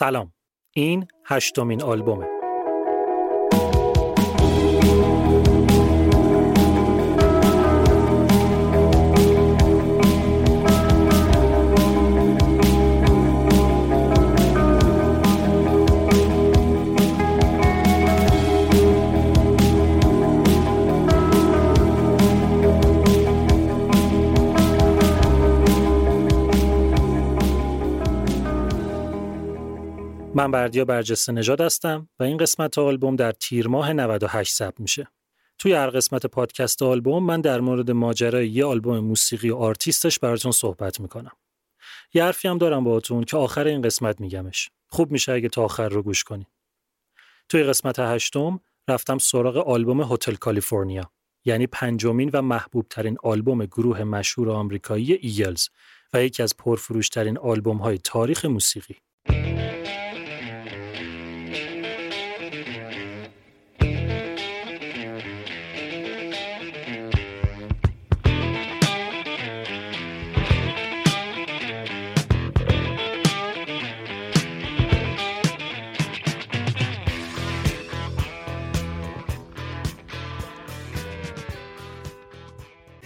سلام. این هشتمین آلبومه. من بردیا برجسته نژاد هستم و این قسمت آلبوم در تیر ماه 98 ثبت میشه. توی هر قسمت پادکست آلبوم من در مورد ماجرای یه آلبوم موسیقی و آرتیستش براتون صحبت می‌کنم. یه حرفی هم دارم باهاتون که آخر این قسمت میگمش. خوب میشه اگه تا آخر رو گوش کنی. توی قسمت هشتم رفتم سراغ آلبوم هتل کالیفرنیا یعنی پنجمین و محبوب ترین آلبوم گروه مشهور آمریکایی ایگلز و یکی از پرفروشترین آلبوم های تاریخ موسیقی.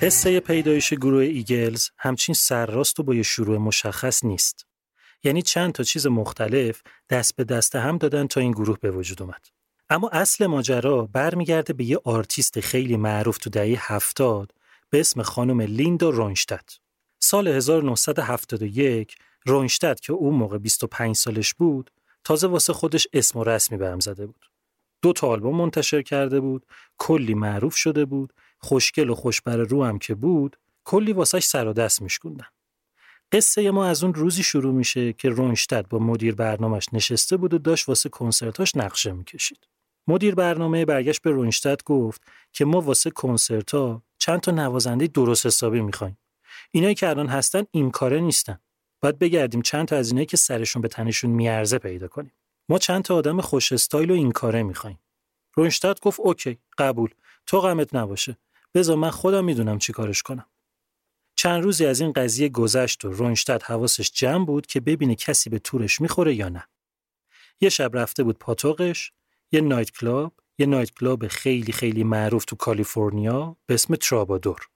قصه پیدایش گروه ایگلز همچین سرراست و با یه شروع مشخص نیست. یعنی چند تا چیز مختلف دست به دست هم دادن تا این گروه به وجود اومد. اما اصل ماجرا برمیگرده به یه آرتیست خیلی معروف تو دهه هفتاد به اسم خانم لیندا رونشتت. سال 1971 رونشتت که اون موقع 25 سالش بود تازه واسه خودش اسم و رسمی به هم زده بود. دو تا آلبوم منتشر کرده بود، کلی معروف شده بود خوشگل و خوشبر رو هم که بود کلی واسش سر و دست میشکوندن. قصه ما از اون روزی شروع میشه که رونشتد با مدیر برنامهش نشسته بود و داشت واسه کنسرتاش نقشه می‌کشید. مدیر برنامه برگشت به رونشتد گفت که ما واسه کنسرتا چند تا نوازنده درست حسابی می‌خوایم. اینایی که الان هستن این کاره نیستن. باید بگردیم چند تا از اینایی که سرشون به تنشون میارزه پیدا کنیم. ما چند تا آدم خوش استایل و این کاره می‌خوایم. رونشتت گفت OK قبول تو غمت نباشه بذار من خودم می‌دونم چی کارش کنم. چند روزی از این قضیه گذشت و رونشتت حواسش جمع بود که ببینه کسی به تورش می‌خوره یا نه. یه شب رفته بود پاتوقش، یه night club، یه night club خیلی خیلی معروف تو کالیفرنیا به اسم ترابادور.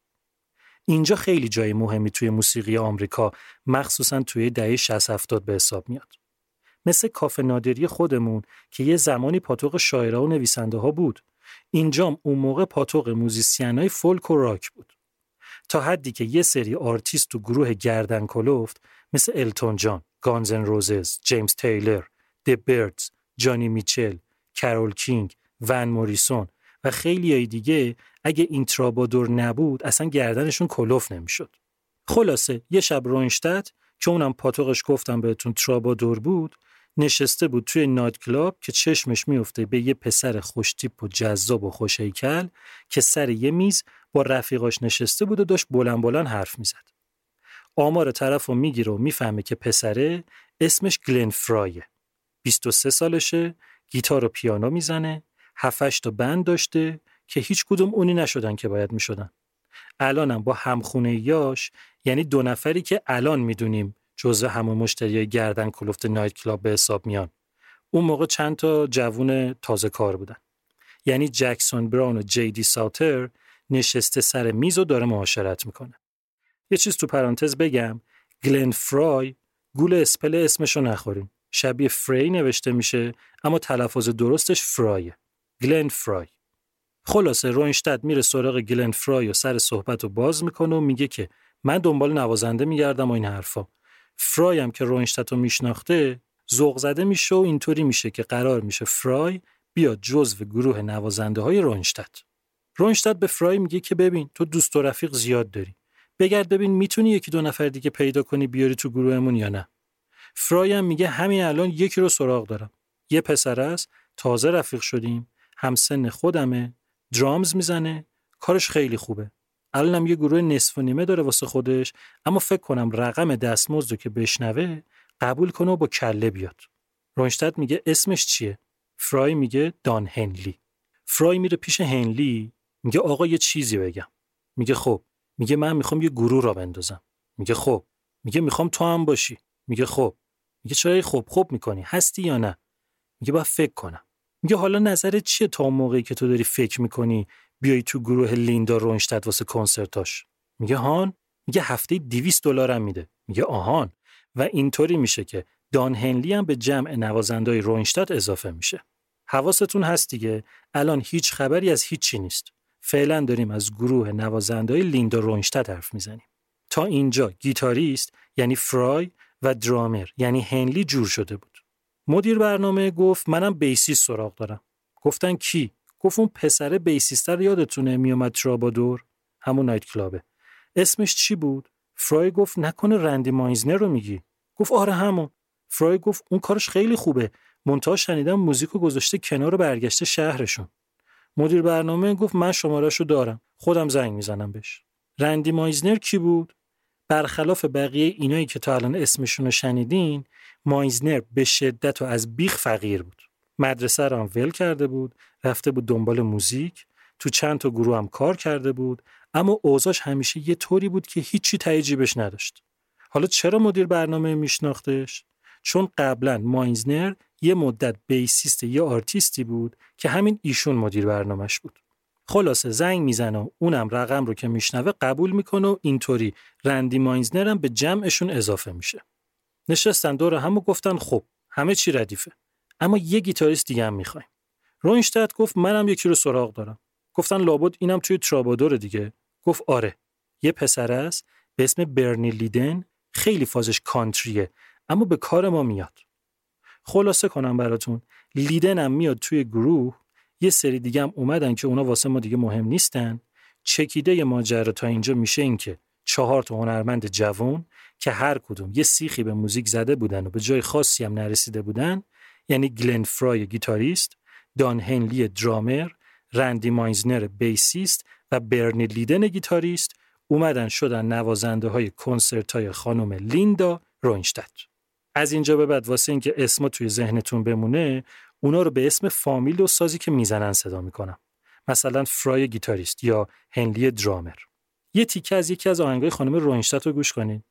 اینجا خیلی جای مهمی توی موسیقی آمریکا مخصوصا توی دهه 60 70 به حساب میاد. مثل کافه نادری خودمون که یه زمانی پاتوق شاعرها و نویسنده ها بود اینجام اون موقع پاتوق musician فولک و راک بود. تا حدی که یه سری آرتیست تو گروه گردن کلفت مثل التون جان، گانز ان روزز، جیمز تیلر، دی بردز، جونی میچل، کرول کینگ، ون موریسون و خیلی های دیگه اگه این ترابادور نبود اصلا گردنشون کلفت نمی‌شد. خلاصه یه شب روینشتت که اونم پاتوقش گفتم بهتون ترابادور بود نشسته بود توی نایت کلاب که چشمش میفته به یه پسر خوشتیپ و جذاب و خوشیکل که سر یه میز با رفیقاش نشسته بود و داشت بلند بلند حرف می‌زد. آمار طرف رو می‌گیره و می‌فهمه که پسره اسمش گلن فرایه 23 سالشه گیتار و پیانو می‌زنه 7 تا بند داشته که هیچ کدوم اونی نشدن که باید می‌شدن الانم با همخونه یاش یعنی دو نفری که الان می‌دونیم جزو همون مشتری گردن کلفت نایت کلاب به حساب میان. اون موقع چند تا جوون تازه کار بودن. یعنی جکسون براون و جی دی ساوتر نشسته سر میز و داره معاشرت می‌کنه. یه چیز تو پرانتز بگم گلن فرای گول اسپل اسمشو نخورین شبیه فری نوشته میشه اما تلفظ درستش فرایه. گلن فرای. خلاصه روینشتد میره سراغ گلن فرای و سر صحبت رو باز می‌کنه و میگه که من دنبال نوازنده میگردم و این حرفا. فرای هم که روینشتد رو میشناخته ذوق زده میشه و اینطوری میشه که قرار میشه فرای بیاد جزو گروه نوازنده های رونشتت. رونشتت به فرای میگه که ببین تو دوست و رفیق زیاد داری. بگرد ببین می‌تونی یکی دو نفر دیگه پیدا کنی بیاری تو گروهمون یا نه. فرای هم میگه همین الان یکی رو سراغ دارم. یه پسر است تازه رفیق شدیم همسن خودمه درامز می‌زنه کارش خیلی خوبه الانم یه گروه نصف و نیمه داره واسه خودش اما فکر کنم رقم دستمزد که بشنوه قبول کنه و با کله بیاد. رونشتت میگه اسمش چیه؟ فرای میگه دان هنلی. فرای میره پیش هنلی میگه آقا یه چیزی بگم. میگه خب. میگه من می‌خوام یه گروه را بندازم. میگه خب. میگه می‌خوام تو هم باشی. میگه خب. میگه چرا خب خب می‌کنی؟ هستی یا نه؟ میگه باید فکر کنم. میگه حالا نظرت چیه تا موقعی که تو داری فکر می‌کنی بیای تو گروه لیندا رونشتت واسه کنسرتاش میگه هان میگه هفته 200 دلارم میده میگه آهان و اینطوری میشه که دان هنلی هم به جمع نوازندای روینشتات اضافه میشه. حواستون هست دیگه الان هیچ خبری از هیچی نیست. فعلا داریم از گروه نوازندای لیندا روینشتات حرف می‌زنیم. تا اینجا گیتاریست یعنی فرای و درامر یعنی هنلی جور شده بود. مدیر برنامه گفت منم بیسیست سراغ دارم. گفتن کی؟ گفت اون پسر بیسیستر یادتونه میومد ترابادور همون نایت کلابه. اسمش چی بود؟ فرای گفت نکنه رندی ماینزنر رو میگی. گفت آره همون. فرای گفت اون کارش خیلی خوبه منتها شنیدم موزیکو گذاشته کنار برگشته شهرشون مدیر برنامه گفت من شمارهشو دارم خودم زنگ می‌زنم بهش رندی مایزنر کی بود برخلاف بقیه اینایی که تا الان اسمشون رو شنیدین مایزنر به شدت و از بیخ فقیر بود مدرسه رو هم ول کرده بود رفته بود دنبال موزیک تو چند تا گروه هم کار کرده بود اما اوضاش همیشه یه طوری بود که هیچی تایی جیبش نداشت حالا چرا مدیر برنامه میشناختش چون قبلا ماینزنر یه مدت bassist یه آرتیستی بود که همین ایشون مدیر برنامهش بود. خلاصه زنگ می‌زنه و اونم رقم رو که میشنوه قبول می‌کنه و اینطوری رندی ماینزنر هم به جمعشون اضافه میشه. نشستن دور هم و گفتن خب همه چی ردیفه. اما یه گیتاریست دیگه هم می‌خوایم. رونشتت گفت منم یکی رو سراغ دارم. گفتن لابد اینم توی ترابادور دیگه. گفت آره. یه پسر است به اسم برنی لیدن خیلی فازش کانتریه اما به کار ما میاد خلاصه کنم براتون لیدنم میاد توی گروه یه سری دیگه هم اومدن که اونا واسه ما دیگه مهم نیستن چکیده ماجرا تا اینجا میشه این که چهار تا هنرمند جوان که هر کدوم یه سیخی به موزیک زده بودن و به جای خاصی هم نرسیده بودن یعنی گلن فرای گیتاریست دان هنلی درامر رندی ماینزنر بیسیست و برنی لیدن گیتاریست اومدن شدن نوازنده های کنسرت های خانم لیندا روینشتت از اینجا به بعد واسه اینکه اسم توی ذهنتون بمونه اونا رو به اسم فامیل و سازی که می‌زنن صدا می‌کنم. مثلا فرای گیتاریست یا هنلی درامر. یه تیکه از یکی از آهنگای خانم روینشتت رو گوش کنین.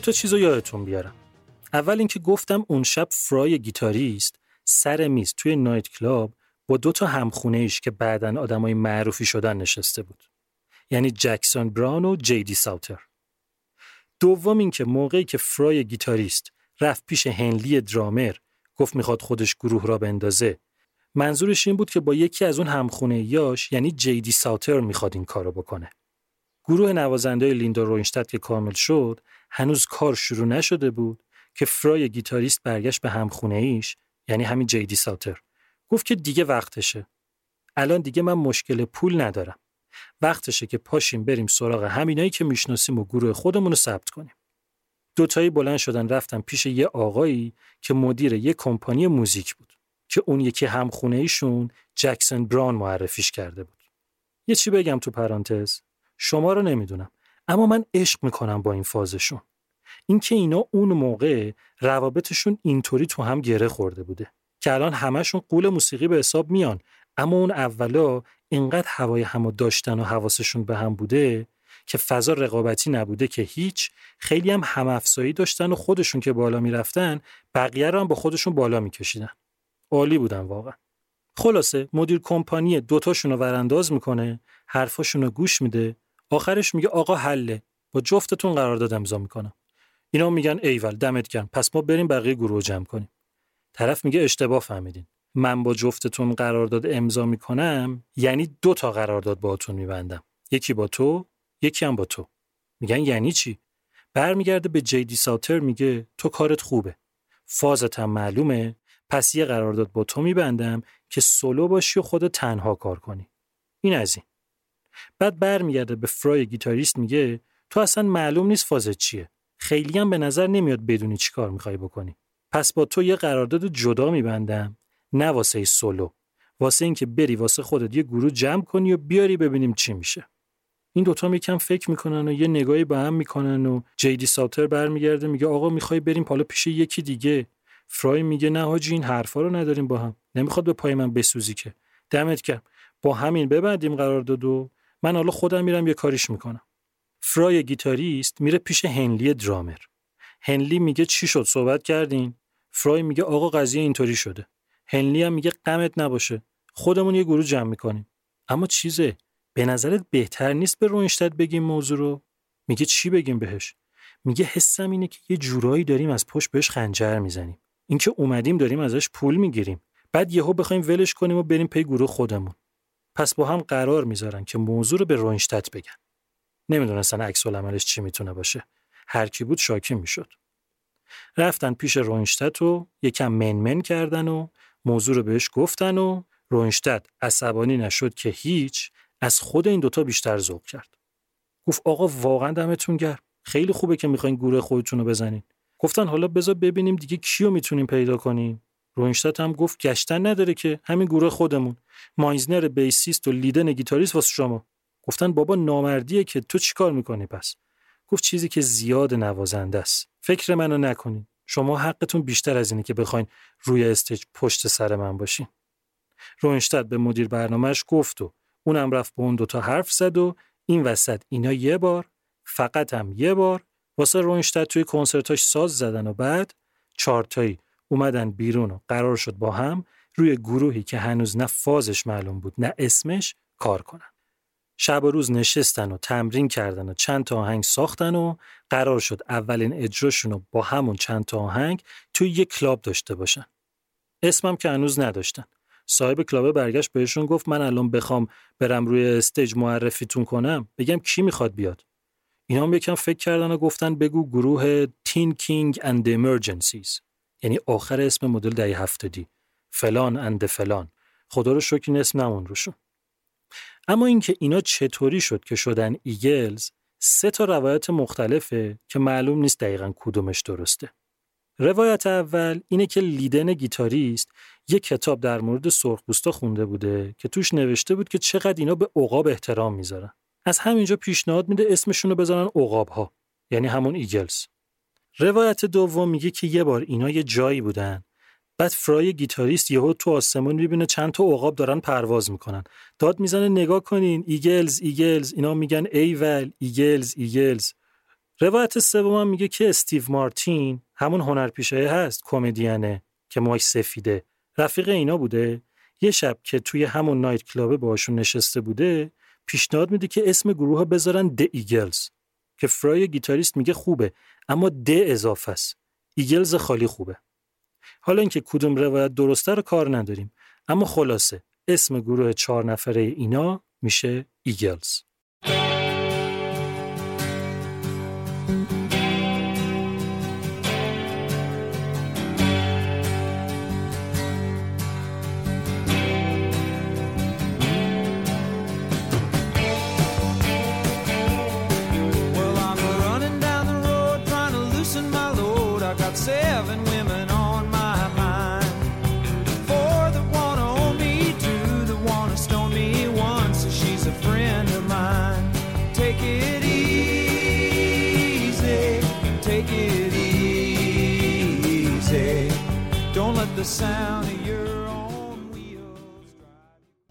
دو تا چیز رو یادتون بیارم. اول اینکه گفتم اون شب فرای گیتاریست سر میز توی night club با دو تا همخونه ایش که بعدا آدمای معروفی شدن نشسته بود. یعنی جکسون براون و جیدی ساوتر. دوم اینکه موقعی که فرای گیتاریست رفت پیش هنلی درامر گفت می‌خواد خودش گروه راه بندازه منظورش این بود که با یکی از اون همخونه یاش یعنی جیدی ساوتر می‌خواد این کارو بکنه گروه نوازنده لیندا روینشتت که کامل شد هنوز کار شروع نشده بود که فرای گیتاریست برگشت به همخونه ایش یعنی همین جیدی ساتر گفت که دیگه وقتشه. الان دیگه من مشکل پول ندارم. وقتشه که پاشیم بریم سراغ همینایی که می‌شناسیم و گروه خودمون رو ثبت کنیم. دوتایی بلند شدن رفتن پیش یه آقایی که مدیر یه کمپانی موزیک بود که اون یکی همخونه ایشون جکسن بران معرفیش کرده بود. یه چی بگم تو پرانتز؟ شما رو نمی‌دونم. اما من عشق می‌کنم با این فازشون. اینکه اینا اون موقع روابطشون اینطوری تو هم گره خورده بوده که الان همشون قول موسیقی به حساب میان اما اون اولا اینقدر هوای همو داشتن و حواسشون به هم بوده که فضا رقابتی نبوده که هیچ خیلی هم همافزایی داشتن و خودشون که بالا می‌رفتن بقیه رو هم با خودشون بالا میکشیدن. عالی بودن واقعا. خلاصه مدیر کمپانی دوتاشون رو ورانداز می‌کنه حرفاشون رو گوش میده آخرش میگه آقا حله. با جفتتون قرارداد امضا می‌کنم. اینا میگن ایول دمت گرم. پس ما بریم بقیه گروه جمع کنیم. طرف میگه اشتباه فهمیدین. من با جفتتون قرارداد امضا می‌کنم یعنی دو تا قرارداد باهاتون میبندم. یکی با تو یکی هم با تو. میگن یعنی چی؟ برمیگرده به جیدی ساتر میگه تو کارت خوبه. فازت معلومه. پس یه قرارداد با تو میبندم که سولو باشی و خود تنها کار کنی. این از این. بعد برمیگرده به فرای گیتاریست میگه تو اصلا معلوم نیست فازت چیه. خیلی هم به نظر نمیاد بدونی چی کار می‌خوای بکنی. پس با تو یه قرارداد جدا میبندم. نه واسه سولو. واسه اینکه بری واسه خودت یه گروه جمع کنی و بیاری ببینیم چی میشه. این دوتا یکم فکر می‌کنن و یه نگاهی به هم می‌کنن و جیدی ساتر برمیگرده میگه آقا می‌خوای بریم حالا پیش یکی دیگه. فرای میگه نه حاجی این حرفا رو نداریم با هم. نمی‌خواد به پای من بسوزی که. دمت کرد با همین ببندیم قرار دادو من حالا خودم میرم یه کاریش می‌کنم. فرای گیتاریست میره پیش هنلی درامر. هنلی میگه چی شد؟ صحبت کردین؟ فرای میگه آقا قضیه اینطوری شده. هنلی هم میگه غمت نباشه. خودمون یه گروه جمع می‌کنیم. اما چیزه؟ به نظرت بهتر نیست به روینشتت بگیم موضوع رو؟ میگه چی بگیم بهش؟ میگه حسم اینه که یه جورایی داریم از پشت بهش خنجر می‌زنیم. اینکه اومدیم داریم ازش پول می‌گیریم. بعد یهو بخوایم ولش کنیم و بریم پی گروه خودمون. پس با هم قرار می‌ذارن که موضوع رو به روینشتت بگن. نمی‌دونستن عکس العملش چی می‌تونه باشه. هر کی بود شاکی می‌شد. رفتن پیش روینشتت و یکم منمن کردن و موضوع رو بهش گفتن و روینشتت عصبانی نشد که هیچ از خود این دوتا بیشتر ذوق کرد. گفت آقا واقعا دمتون گرم. خیلی خوبه که می‌خواین گروه خودتون رو بزنین. گفتن حالا بذار ببینیم دیگه کیو می‌تونیم پیدا کنیم. رونشتت هم گفت گشتن نداره که همین گروه خودمون. ماینزنر bassist و لیدن گیتاریست واسه شما. گفتن بابا نامردیه که تو چیکار می‌کنی پس؟ گفت چیزی که زیاد نوازنده است. فکر منو نکنین. شما حقتون بیشتر از اینه که بخواین روی stage پشت سر من باشین. رونشتت به مدیر برنامهش گفت و اونم رفت به اون دوتا حرف زد و این وسط اینا یه بار فقط هم یه بار واسه روینشتت توی کنسرتاش ساز زدن و بعد چارتایی اومدن بیرون و قرار شد با هم روی گروهی که هنوز نه فازش معلوم بود نه اسمش کار کنن. شب و روز نشستن و تمرین کردن و چند تا آهنگ ساختن و قرار شد اولین اجراشون رو با همون چند تا آهنگ توی یک کلاب داشته باشن. اسمم که هنوز نداشتن. صاحب club برگشت بهشون گفت من الان بخوام برم روی stage معرفیتون کنم بگم کی می‌خواد بیاد اینا هم یکم فکر کردن و گفتن بگو گروه Teen King and Emergencies یعنی آخر اسم مدل دهه هفتادی فلان and فلان خدا رو شکر اسم نموند روشون اما اینکه اینا چطوری شد که شدن ایگلز سه تا روایت مختلفه که معلوم نیست دقیقا کدومش درسته روایت اول اینه که لیدن گیتاریست یک کتاب در مورد سرخپوستا خونده بوده که توش نوشته بود که چقدر اینا به عقاب احترام می‌ذارن. از همینجا پیشنهاد میده اسمشون رو بذارن عقاب ها یعنی همون ایگلز. روایت دوم میگه که یه بار اینا یه جایی بودن. بعد فرای گیتاریست یهو تو آسمون می‌بینه چند تا عقاب دارن پرواز می‌کنن. داد می‌زنه نگاه کنین ایگلز ایگلز. اینا میگن ایول ایگلز ایگلز. روایت سوم میگه که استیو مارتین همون هنرپیشه هست کمدینه که موهاش سفیده. رفیق اینا بوده. یه شب که توی همون night club ه باشون نشسته بوده پیشنهاد میده که اسم گروهو بذارن The ایگلز که فرای گیتاریست میگه خوبه. اما The اضافه است. ایگلز خالی خوبه. حالا اینکه کدوم روایت درسته رو کار نداریم. اما خلاصه اسم گروه چهار نفره اینا میشه ایگلز.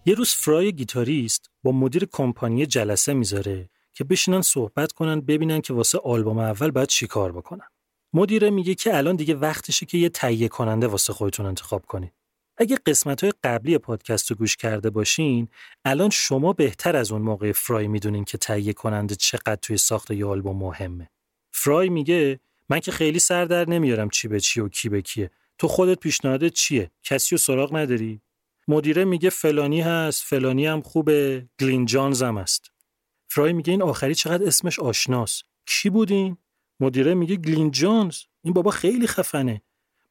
یه روز فرای گیتاریست با مدیر کمپانی جلسه می‌ذاره که بشینن صحبت کنن ببینن که واسه آلبوم اول باید چی کار بکنن. مدیره میگه که الان دیگه وقتشه که یه تهیه کننده واسه خودتون انتخاب کنید. اگه قسمت های قبلی پادکست رو گوش کرده باشین الان شما بهتر از اون موقع فرای می‌دونین که تهیه کننده چقدر توی ساخت یه آلبوم مهمه. فرای میگه من که خیلی سر در نمیارم چی به چی و کی به کیه. تو خودت پیشنهادت چیه؟ کسی رو سراغ نداری؟ مدیره میگه فلانی هست، فلانی هم خوبه، گلین جانز هم هست. فرای میگه این آخری چقدر اسمش آشناس. کی بودین؟ مدیره میگه گلین جانز. این بابا خیلی خفنه.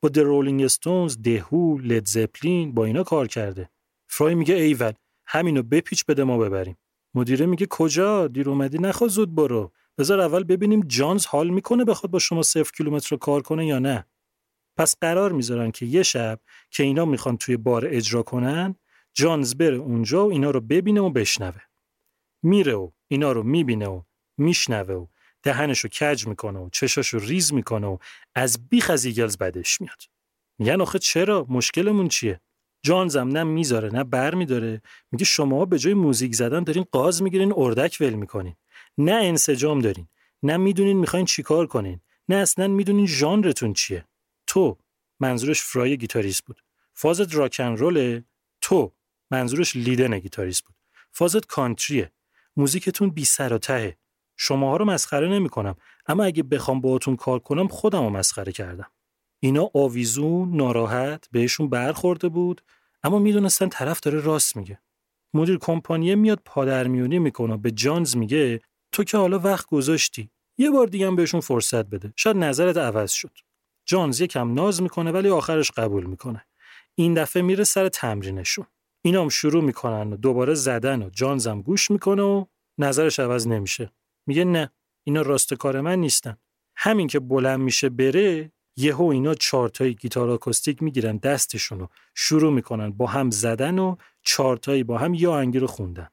با در رولینگ استونز، دهو، لید زپلین با اینا کار کرده. فرای میگه ایول همینو بپیچ بده ما ببریم. مدیره میگه کجا؟ دیر اومدی نخوا زود برو. بذار اول ببینیم جانز حال می‌کنه بخواد با شما صفر کیلومتر کار کنه یا نه. پس قرار می‌ذارن که یه شب که اینا می‌خوان توی بار اجرا کنن جانز بره اونجا و اینا رو ببینه و بشنوه. میره و اینا رو می‌بینه و میشنوه و دهنشو کج می‌کنه و چشاشو ریز می‌کنه و از بیخ از ایگلز بدش میاد. میگن آخه چرا؟ مشکلمون چیه؟ جانزم نه می‌ذاره نه بر میداره. میگه شما به جای موزیک زدن دارین غاز می‌گیرین اردک ول می‌کنین. نه انسجام دارین. نه می‌دونین می‌خواین چیکار کنین. نه اصلا می‌دونین ژانرتون چیه. تو منظورش فرای گیتاریست بود. فازت rock 'n' roll تو منظورش لیدن گیتاریست بود. فازت country ه موزیکتون بی سر و تهه شماها رو مسخره نمی کنم اما اگه بخوام باهاتون کار کنم خودم رو مسخره کردم. اینا آویزون ناراحت بهشون برخورده بود اما می‌دونستن طرف داره راست میگه. مدیر کمپانیه میاد پادرمیونی می‌کنه به جانز میگه تو که حالا وقت گذاشتی. یه بار دیگه هم بهشون فرصت بده. شاید نظرت عوض شد. جانز یکم ناز می‌کنه ولی آخرش قبول می‌کنه. این دفعه میره سر تمرینشون. اینا هم شروع می‌کنن و دوباره زدن و جانزم گوش می‌کنه و نظرش عوض نمیشه. میگه نه اینا راست کار من نیستن. همین که بلند میشه بره یهو اینا چارتایی گیتار آکوستیک می‌گیرن دستشون رو شروع می‌کنن با هم زدن و چارتایی با هم یا آهنگی رو خوندن.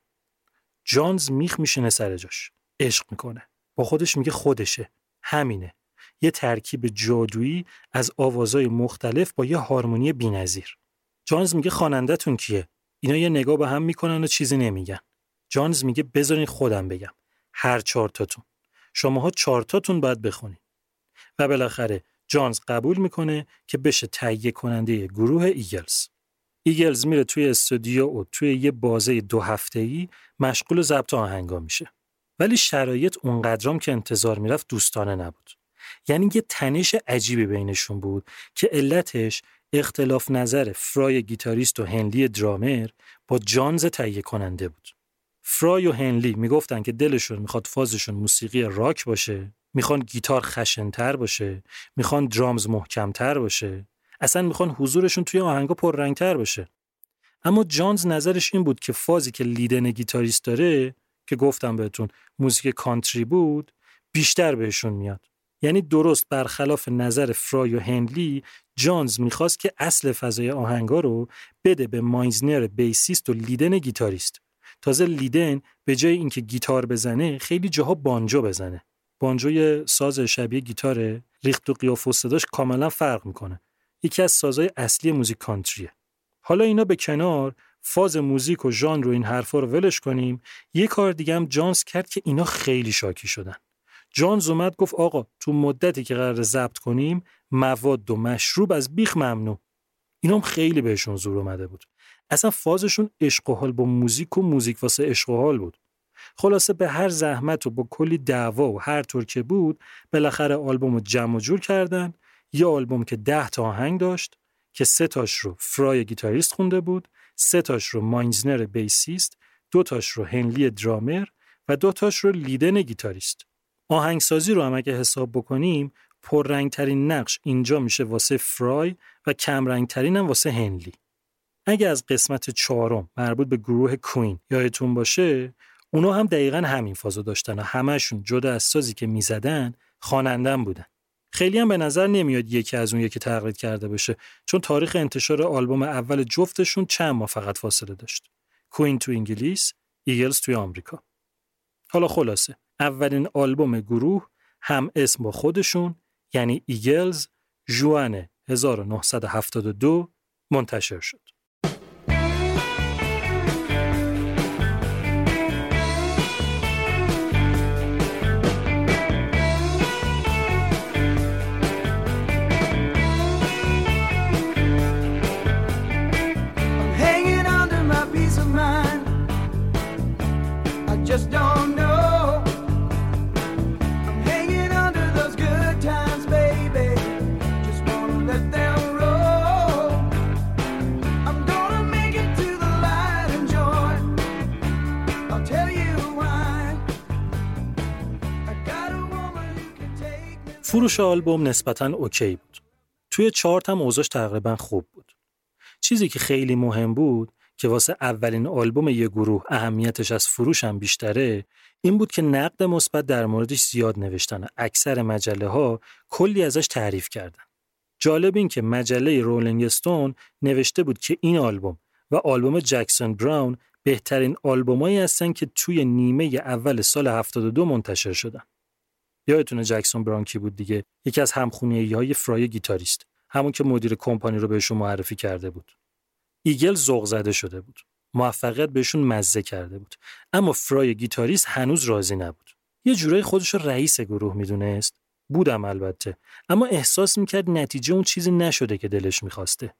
جانز میخ میشینه سر جاش. عشق می‌کنه. با خودش میگه خودشه. همینه. یه ترکیب جادویی از آوازهای مختلف با یه هارمونی بی‌نظیر. جانز میگه خواننده‌تون کیه؟ اینا یه نگاه به هم می‌کنن و چیزی نمیگن. جانز میگه بذارین خودم بگم. هر چارتاتون. شماها چارتاتون باید بخونین. و بالاخره جانز قبول می‌کنه که بشه تهیه کننده گروه ایگلز. ایگلز میره توی استودیو و توی یه بازه دو هفته‌ای مشغول ضبط آهنگا میشه. ولی شرایط اونقدرام که انتظار می‌رفت دوستانه نبود. یعنی یه تنش عجیبی بینشون بود که علتش اختلاف نظر فرای گیتاریست و هنلی درامر با جانز تهیه کننده بود. فرای و هنلی می‌گفتن که دلشون می‌خواد فازشون موسیقی راک باشه، می‌خوان گیتار خشنتر باشه، می‌خوان drums محکمتر باشه، اصلا می‌خوان حضورشون توی آهنگا پررنگتر باشه. اما جانز نظرش این بود که فازی که لیدن گیتاریست داره که گفتم بهتون موزیک country بود بیشتر بهشون میاد. یعنی درست برخلاف نظر فرای و هنلی جانز می‌خواست که اصل فضای آهنگا رو بده به مایزنر bassist و لیدن گیتاریست. تازه لیدن به جای اینکه گیتار بزنه خیلی جاها بانجو بزنه. بانجوی ساز شبیه گیتاره ریخت و قیاف و صداش کاملا فرق می‌کنه. یکی از سازهای اصلی موزیک کانتریه. حالا اینا به کنار فاز موزیک و ژانر و این حرفا رو ولش کنیم. یه کار دیگه هم جانز کرد که اینا خیلی شاکی شدن. جانز اومد گفت آقا تو مدتی که قرار ضبط کنیم مواد و مشروب از بیخ ممنوع. اینام خیلی بهشون زور اومده بود. اصلا فازشون عشق و حال با موزیک و موزیک واسه عشق و حال بود. خلاصه به هر زحمت و با کلی دعوا و هر طور که بود بالاخره آلبوم رو جمع و جور کردن. یه آلبوم که ده تا آهنگ داشت که سه تاش رو فرای گیتاریست خونده بود سه تاش رو مایزنر bassist دو تاش رو هنلی درامر و دو تاش رو لیدن گیتاریست. آهنگسازی رو هم اگه حساب بکنیم پررنگترین نقش اینجا میشه واسه فرای و کمرنگترین هم واسه هنلی. اگه از قسمت چهارم مربوط به گروه کویین یادتون باشه اونا هم دقیقا همین فازو داشتن و همشون جدا از سازی که می‌زدن خواننده بودن. خیلی هم به نظر نمیاد یکی از اون یکی تقلید کرده باشه چون تاریخ انتشار آلبوم اول جفتشون چند ماه فقط فاصله داشت. کویین تو انگلیس ایگلز توی آمریکا. حالا خلاصه. اولین آلبوم گروه هم اسم با خودشون یعنی ایگلز جوان 1972 منتشر شد. فروش آلبوم نسبتا OK بود. توی چارت هم اوضاش تقریبا خوب بود. چیزی که خیلی مهم بود که واسه اولین آلبوم یه گروه اهمیتش از فروش هم بیشتره این بود که نقد مثبت در موردش زیاد نوشتن و اکثر مجله ها کلی ازش تعریف کردن. جالب این که مجله رولینگ استون نوشته بود که این آلبوم و آلبوم جکسون براون بهترین آلبومایی هستن که توی نیمه اول سال 72 منتشر شدن. یادتونه جکسون براون کی بود دیگه؟ یکی از همخونه‌ای های فرای گیتاریست. همون که مدیر کمپانی رو بهشون معرفی کرده بود. ایگلز ذوق زده شده بود. موفقیت بهشون مزه کرده بود. اما فرای گیتاریست هنوز راضی نبود. یه جورایی خودش رو رئیس گروه می‌دونست؟ بودم البته. اما احساس می‌کرد نتیجه اون چیزی نشده که دلش می‌خواسته.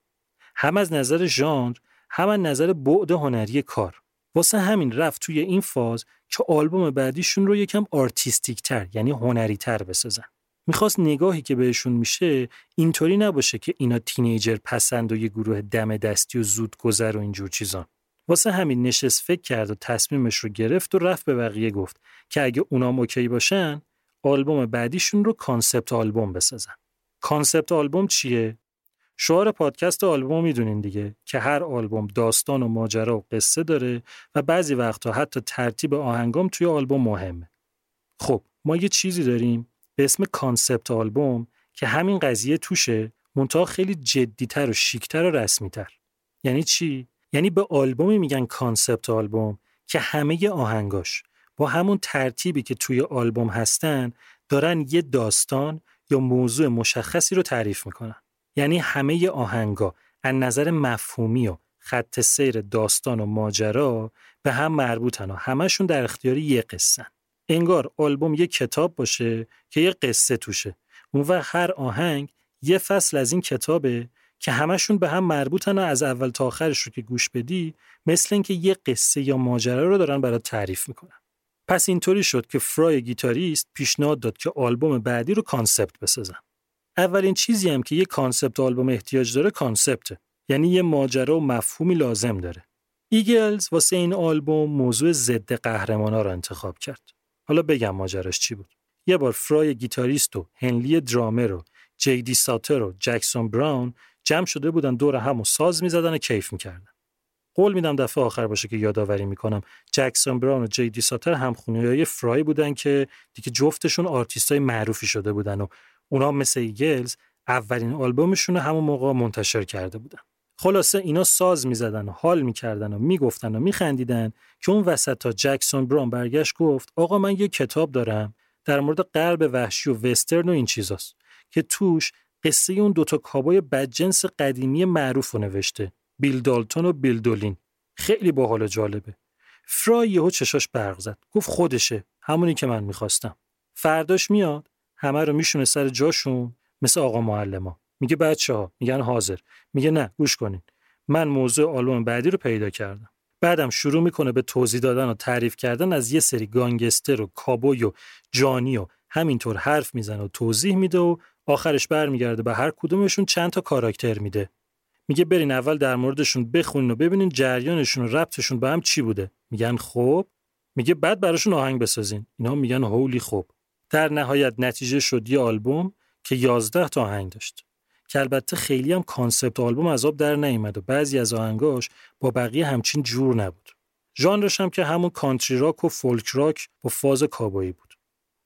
هم از نظر ژانر هم از نظر بعد هنری کار. واسه همین رفت توی این فاز که آلبوم بعدیشون رو یکم artistic تر یعنی هنری تر بسازن. می‌خواست نگاهی که بهشون میشه اینطوری نباشه که اینا teenager پسند و یه گروه دم دستی و زود گذر و اینجور چیزان. واسه همین نشست فکر کرد و تصمیمش رو گرفت و رفت به بقیه گفت که اگه اونام OK باشن آلبوم بعدیشون رو concept album بسازن. concept album چیه؟ شعار پادکست آلبوم می‌دونین دیگه که هر آلبوم داستان و ماجرا و قصه داره و بعضی وقتا حتی ترتیب آهنگام توی آلبوم مهمه. خب ما یه چیزی داریم به اسم concept album که همین قضیه توشه منتها خیلی جدیتر و شیکتر و رسمیتر. یعنی چی؟ یعنی به آلبومی میگن concept album که همه آهنگاش با همون ترتیبی که توی آلبوم هستن دارن یه داستان یا موضوع مشخصی رو تعریف می‌کنن. یعنی همه آهنگا از نظر مفهومی و خط سیر داستان و ماجرا به هم مربوطن و همشون در اختیار یه قصه انگار آلبوم یه کتاب باشه که یه قصه توشه. اون و هر آهنگ یه فصل از این کتابه که همشون به هم مربوطن و از اول تا آخرش رو که گوش بدی مثل اینکه یه قصه یا ماجرا رو دارن برات تعریف می‌کنن. پس اینطوری شد که فرای گیتاریست پیشنهاد داد که آلبوم بعدی رو concept بسازن. اولین چیزی هم که یه concept album احتیاج داره concept ه. یعنی یه ماجرا و مفهومی لازم داره. ایگلز واسه این آلبوم موضوع ضد قهرمانا رو انتخاب کرد. حالا بگم ماجراش چی بود. یه بار فرای گیتاریست و هنلی درامر و جیدی ساتر و جکسون براون جمع شده بودن دور هم و ساز می‌زدن و کیف می‌کردن. قول میدم دفعه آخر باشه که یادآوری می‌کنم. جکسون براون و جیدی ساتر هم های فرای بودن که دیگه جفتشون آرتیستای معروفی شده بودن و اونا مثل ایگلز اولین آلبومشون همون موقع منتشر کرده بودن. خلاصه اینا ساز می‌زدن و حال می‌کردن و می‌گفتن و میخندیدن که اون وسط تا جکسون بران برگشت گفت آقا من یه کتاب دارم در مورد غرب وحشی و وسترن و این چیزاست که توش قصه اون دوتا کابای بدجنس قدیمی معروف رو نوشته بیل دالتون و بیل دولین. خیلی باحال و جالبه. فرای یهو چشاش برق زد. گفت خودشه همونی که من می‌خواستم. فرداش میاد همه رو میشونه سر جاشون مثل آقا معلما. میگه بچه ها میگن حاضر. میگه نه گوش کنین. من موضوع آلبوم بعدی رو پیدا کردم. بعدم شروع می‌کنه به توضیح دادن و تعریف کردن از یه سری گانگستر و کابوی و جانی و همینطور حرف می‌زنه و توضیح میده و آخرش برمیگرده به هر کدومشون چند تا کاراکتر میده. میگه برین اول در موردشون بخونین و ببینین جریانشون و ربطشون به هم چی بوده. میگن خب. میگه بعد براشون آهنگ بسازین. اینا میگن هولی خوب در نهایت نتیجه شد یه آلبوم که 11 تا آهنگ داشت. که البته خیلی هم concept album آب در نیامد و بعضی از آهنگاش با بقیه همچین جور نبود. ژانرش هم که همون کانتری راک و فولک راک با فاز کابویی بود.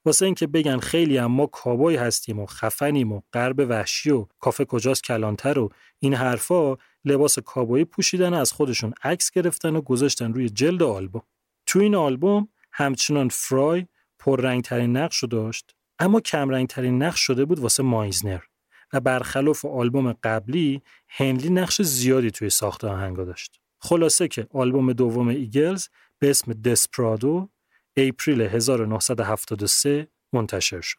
واسه اینکه بگن خیلی هم ما کابوی هستیم و خفنیم و غرب وحشی و کافه کجاست کلانتر و این حرفا لباس کابویی پوشیدن از خودشون عکس گرفتن و گذاشتن روی جلد آلبوم. تو این آلبوم همچنان فرای پررنگترین نقش رو داشت اما کمرنگترین نقش شده بود واسه مایزنر و برخلاف آلبوم قبلی هنلی نقش زیادی توی ساخت آهنگا داشت خلاصه که آلبوم دوم ایگلز به اسم دسپرادو April 1973 منتشر شد.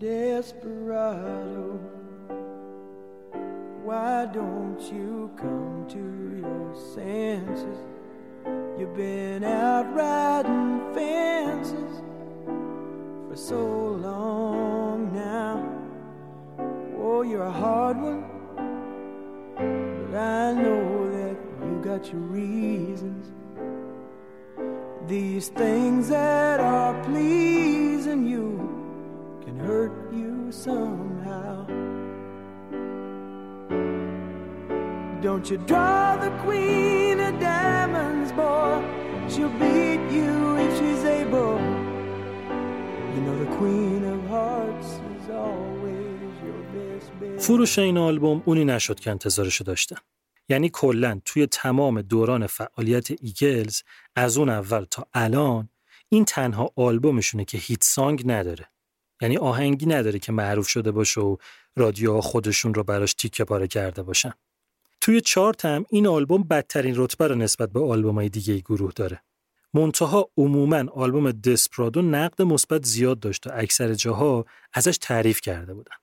Desperado, why don't you come to your senses? You've been out riding fences for so long now. Oh, you're a hard one, but I know that you got your reasons. These things that are pleasing you can hurt you somehow. Don't you draw the queen of diamonds, boy. She'll beat you if she's able. فروش این آلبوم اونی نشد که انتظارشو داشتن. یعنی کلا توی تمام دوران فعالیت ایگلز از اون اول تا الان این تنها آلبومشونه که هیت سانگ نداره. یعنی آهنگی نداره که معروف شده باشه و رادیوها خودشون رو براش تیکه پاره کرده باشن. توی چارت هم این آلبوم بدترین رتبه رو نسبت به های دیگه گروه داره. منتها عموما آلبوم دسپرادو نقد مثبت زیاد داشت و اکثر جاها ازش تعریف کرده بودن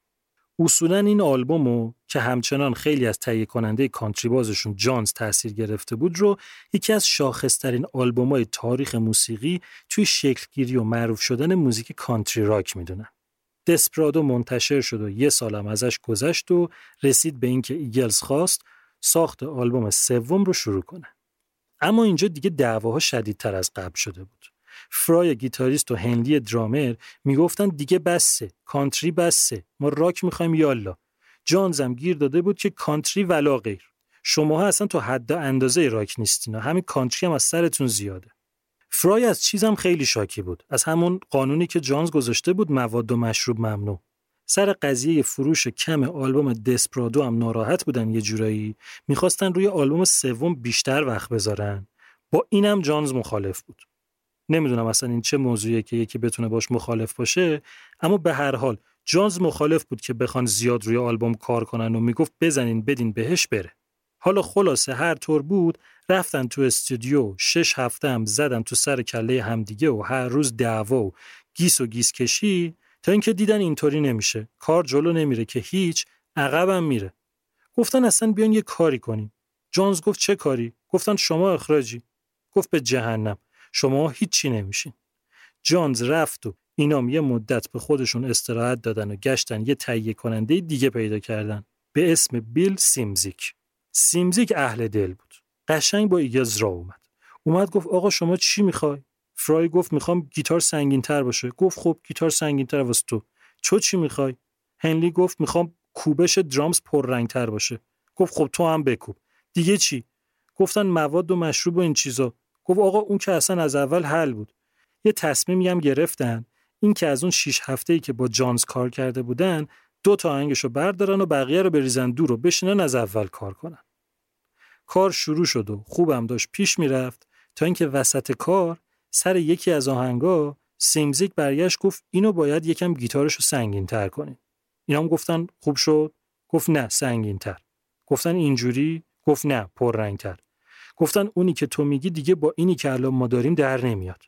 اصولا این آلبومو که همچنان خیلی از تهیه کننده کانتری بازشون جانز تاثیر گرفته بود رو یکی از شاخصترین های تاریخ موسیقی توی شکلگیری و معروف شدن موزیک کانتری راک می‌دونن. دسپرادو منتشر شد و یه سالم ازش گذشت و رسید به اینکه ایگلز خواست ساخت آلبوم سوم رو شروع کنه. اما اینجا دیگه دعواها شدیدتر از قبل شده بود. فرای گیتاریست و هنلی درامر می‌گفتن دیگه بسه کانتری بسه ما راک می‌خوایم یالا جانزم گیر داده بود که کانتری ولا غیر. شماها اصلا تو حد اندازه راک نیستین و همین کانتری هم از سرتون زیاده. فرای از چیزم خیلی شاکی بود. از همون قانونی که جانز گذاشته بود مواد و مشروب ممنوع. سر قضیه فروش کم آلبوم دسپرادو هم ناراحت بودن یه جورایی. می‌خواستن روی آلبوم سوم بیشتر وقت بذارن. با اینم جانز مخالف بود. نمی‌دونم اصلا این چه موضوعیه که یکی بتونه باش مخالف باشه اما به هر حال جانز مخالف بود که بخوان زیاد روی آلبوم کار کنن و می‌گفت بزنین بدین بهش بره. حالا خلاصه هر طور بود رفتن تو استودیو شش هفته هم زدن تو سر کله همدیگه و هر روز دعوا و گیس و گیس کشی تا اینکه دیدن اینطوری نمیشه. کار جلو نمیره که هیچ عقبم میره. گفتن اصلا بیان یه کاری کنیم. جانز گفت چه کاری؟ گفتن شما اخراجی. گفت به جهنم. شما هیچی نمیشین. جانز رفت و اینام یه مدت به خودشون استراحت دادن و گشتن یه تهیه کننده دیگه پیدا کردن. به اسم بیل سیمزیک. سیمزیک اهل دل بود. قشنگ با ایگلز راه اومد. اومد گفت آقا شما چی می‌خوای؟ فرای گفت می‌خوام گیتار سنگین تر باشه. گفت خب گیتار سنگین تر واسه تو. تو چی می‌خوای؟ هنلی گفت می‌خوام کوبش drums پررنگ تر باشه. گفت خب تو هم بکوب. دیگه چی؟ گفتن مواد و مشروب و این چیزا. گفت آقا اون که اصلا از اول حل بود. یه تصمیمی هم گرفتن. این که از اون 6 هفته ای که با جانز کار کرده بودن دو تا آهنگشو بردارن و بقیه رو بریزن دور و بشینن از اول کار کنن. کار شروع شد و خوبم داشت پیش می‌رفت تا اینکه وسط کار سر یکی از آهنگا سیمزیک برگشت گفت اینو باید یکم گیتارشو سنگین تر کنین اینا هم گفتن خوب شد. گفت نه سنگین تر گفتن اینجوری؟ گفت نه پررنگتر. گفتن اونی که تو میگی دیگه با اینی که الان ما داریم در نمیاد.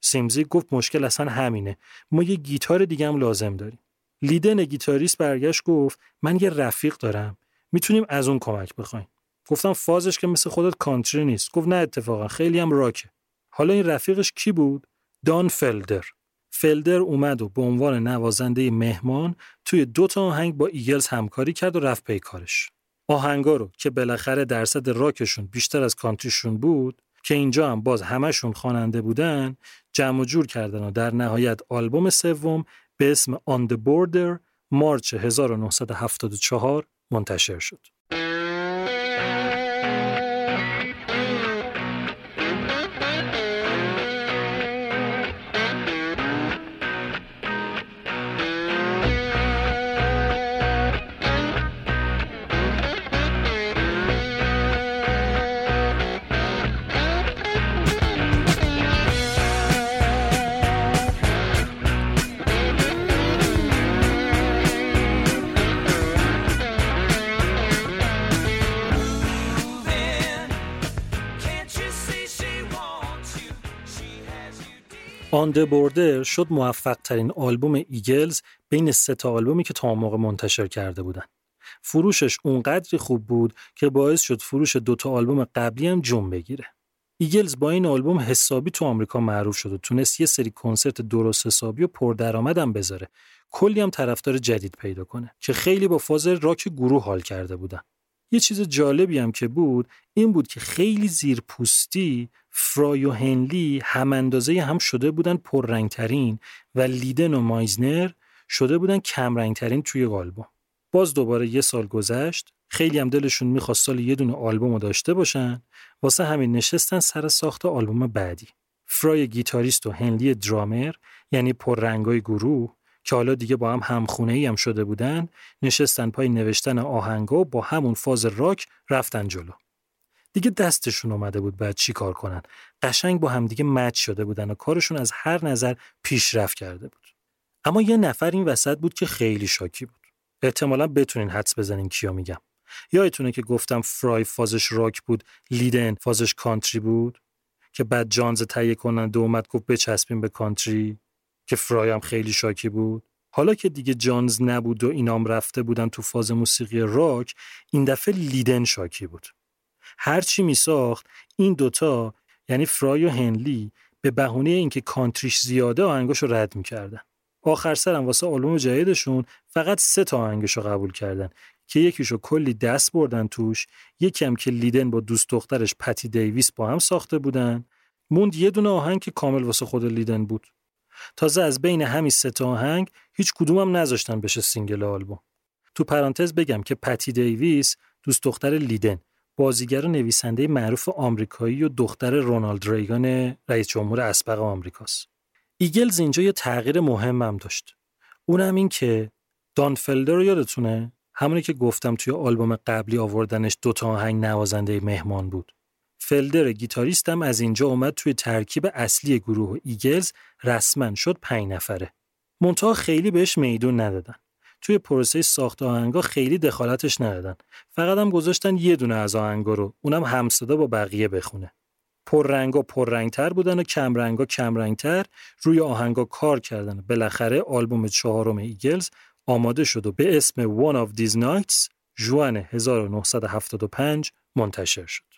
سیمزی گفت مشکل اصلا همینه. ما یه گیتار دیگه هم لازم داریم. لیدن گیتاریست برگشت گفت من یه رفیق دارم. می‌تونیم از اون کمک بخوایم. گفتن فازش که مثل خودت کانتری نیست. گفت نه اتفاقا خیلی هم راکه. حالا این رفیقش کی بود؟ دان فلدر. فلدر اومد و به عنوان نوازنده مهمان توی دو تا آهنگ با ایگلز همکاری کرد و رفت پی کارش. آهنگا رو که بالاخره درصد راکشون بیشتر از کانتریشون بود که اینجا هم باز همشون خواننده بودن جمع جور کردن و در نهایت آلبوم سوم به اسم On the Border مارچ 1974 منتشر شد. On the Border شد موفق ترین آلبوم ایگلز بین سه تا آلبومی که تا موقع منتشر کرده بودن. فروشش اونقدری خوب بود که باعث شد فروش دوتا آلبوم قبلی هم جون بگیره. ایگلز با این آلبوم حسابی تو آمریکا معروف شد و تونست یه سری کنسرت درست حسابی و پردرآمدم بذاره. کلی هم طرفدار جدید پیدا کنه که خیلی با فاز راک گروه حال کرده بودن. یه چیز جالبی هم که بود این بود که خیلی زیرپوستی فرای و هنلی هم اندازه هم شده بودن پررنگترین و لیدن و مایزنر شده بودن کم رنگترین توی آلبوم. باز دوباره یه سال گذشت خیلی هم دلشون می‌خواست سال یه دونه آلبوم داشته باشن واسه همین نشستن سر ساخت آلبوم بعدی. فرای گیتاریست و هنلی درامر یعنی پررنگای گروه که حالا دیگه با هم همخونه ای هم شده بودن نشستن پای نوشتن آهنگا با همون فاز راک رفتن جلو. دیگه دستشون اومده بود بعد چی کار کنن. قشنگ با همدیگه مچ شده بودن و کارشون از هر نظر پیشرفت کرده بود. اما یه نفر این وسط بود که خیلی شاکی بود. احتمالا بتونین حدس بزنین کیا میگم. یادتونه که گفتم فرای فازش راک بود لیدن فازش کانتری بود؟ که بعد جانز تهیه کننده اومد گفت بچسبیم به کانتری. که فرای هم خیلی شاکی بود. حالا که دیگه جانز نبود و اینام رفته بودن تو فاز موسیقی راک این دفعه لیدن شاکی بود. هرچی می ساخت این دوتا یعنی فرای و هنلی به بهونه اینکه کانتریش زیاده آهنگاشو رد می‌کردن. آخر سرم واسه آلبوم جدیدشون فقط سه تا آهنگشو قبول کردن که یکیشو کلی دست بردن توش یکی هم که لیدن با دوست دخترش پتی دیویس با هم ساخته بودن موند یه دونه آهنگ که کامل واسه خود لیدن بود. تازه از بین همین سه تا آهنگ هیچ کدومم نذاشتن بشه single آلبوم تو پرانتز بگم که پتی دیویس دوست دختر لیدن بازیگر و نویسنده معروف آمریکایی و دختر رونالد ریگان رئیس جمهور اسبق آمریکاست. ایگلز اینجا یه تغییر مهمم داشت. اونم این که دان فلدر رو یادتونه؟ همونی که گفتم توی آلبوم قبلی آوردنش دوتا آهنگ نوازنده مهمان بود. فلدر گیتاریستم از اینجا اومد توی ترکیب اصلی گروه ایگلز رسما شد پنج نفره. منتها خیلی بهش میدون ندادن. توی پروسه ساخت آهنگا خیلی دخالتش ندادن فقط هم گذاشتن یه دونه از آهنگا رو اونم همصدا با بقیه بخونه پررنگا پررنگتر بودن و کمرنگا کمرنگتر روی آهنگا کار کردن بالاخره آلبوم چهارم ایگلز آماده شد و به اسم One of These Nights جوان 1975 منتشر شد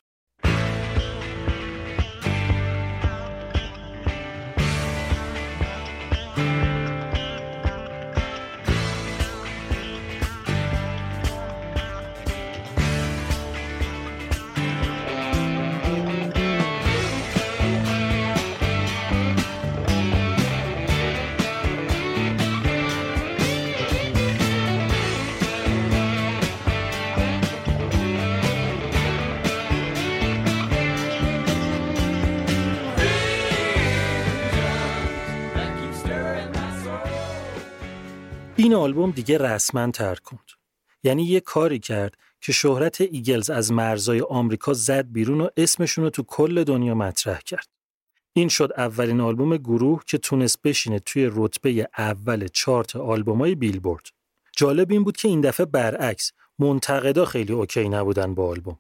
این آلبوم دیگه رسما ترکوند. یعنی یه کاری کرد که شهرت ایگلز از مرزای آمریکا زد بیرون و اسمشون رو تو کل دنیا مطرح کرد. این شد اولین آلبوم گروه که تونست بشینه توی رتبه اول چارت آلبومای بیلبورد. جالب این بود که این دفعه برعکس منتقدا خیلی okay نبودن با آلبوم.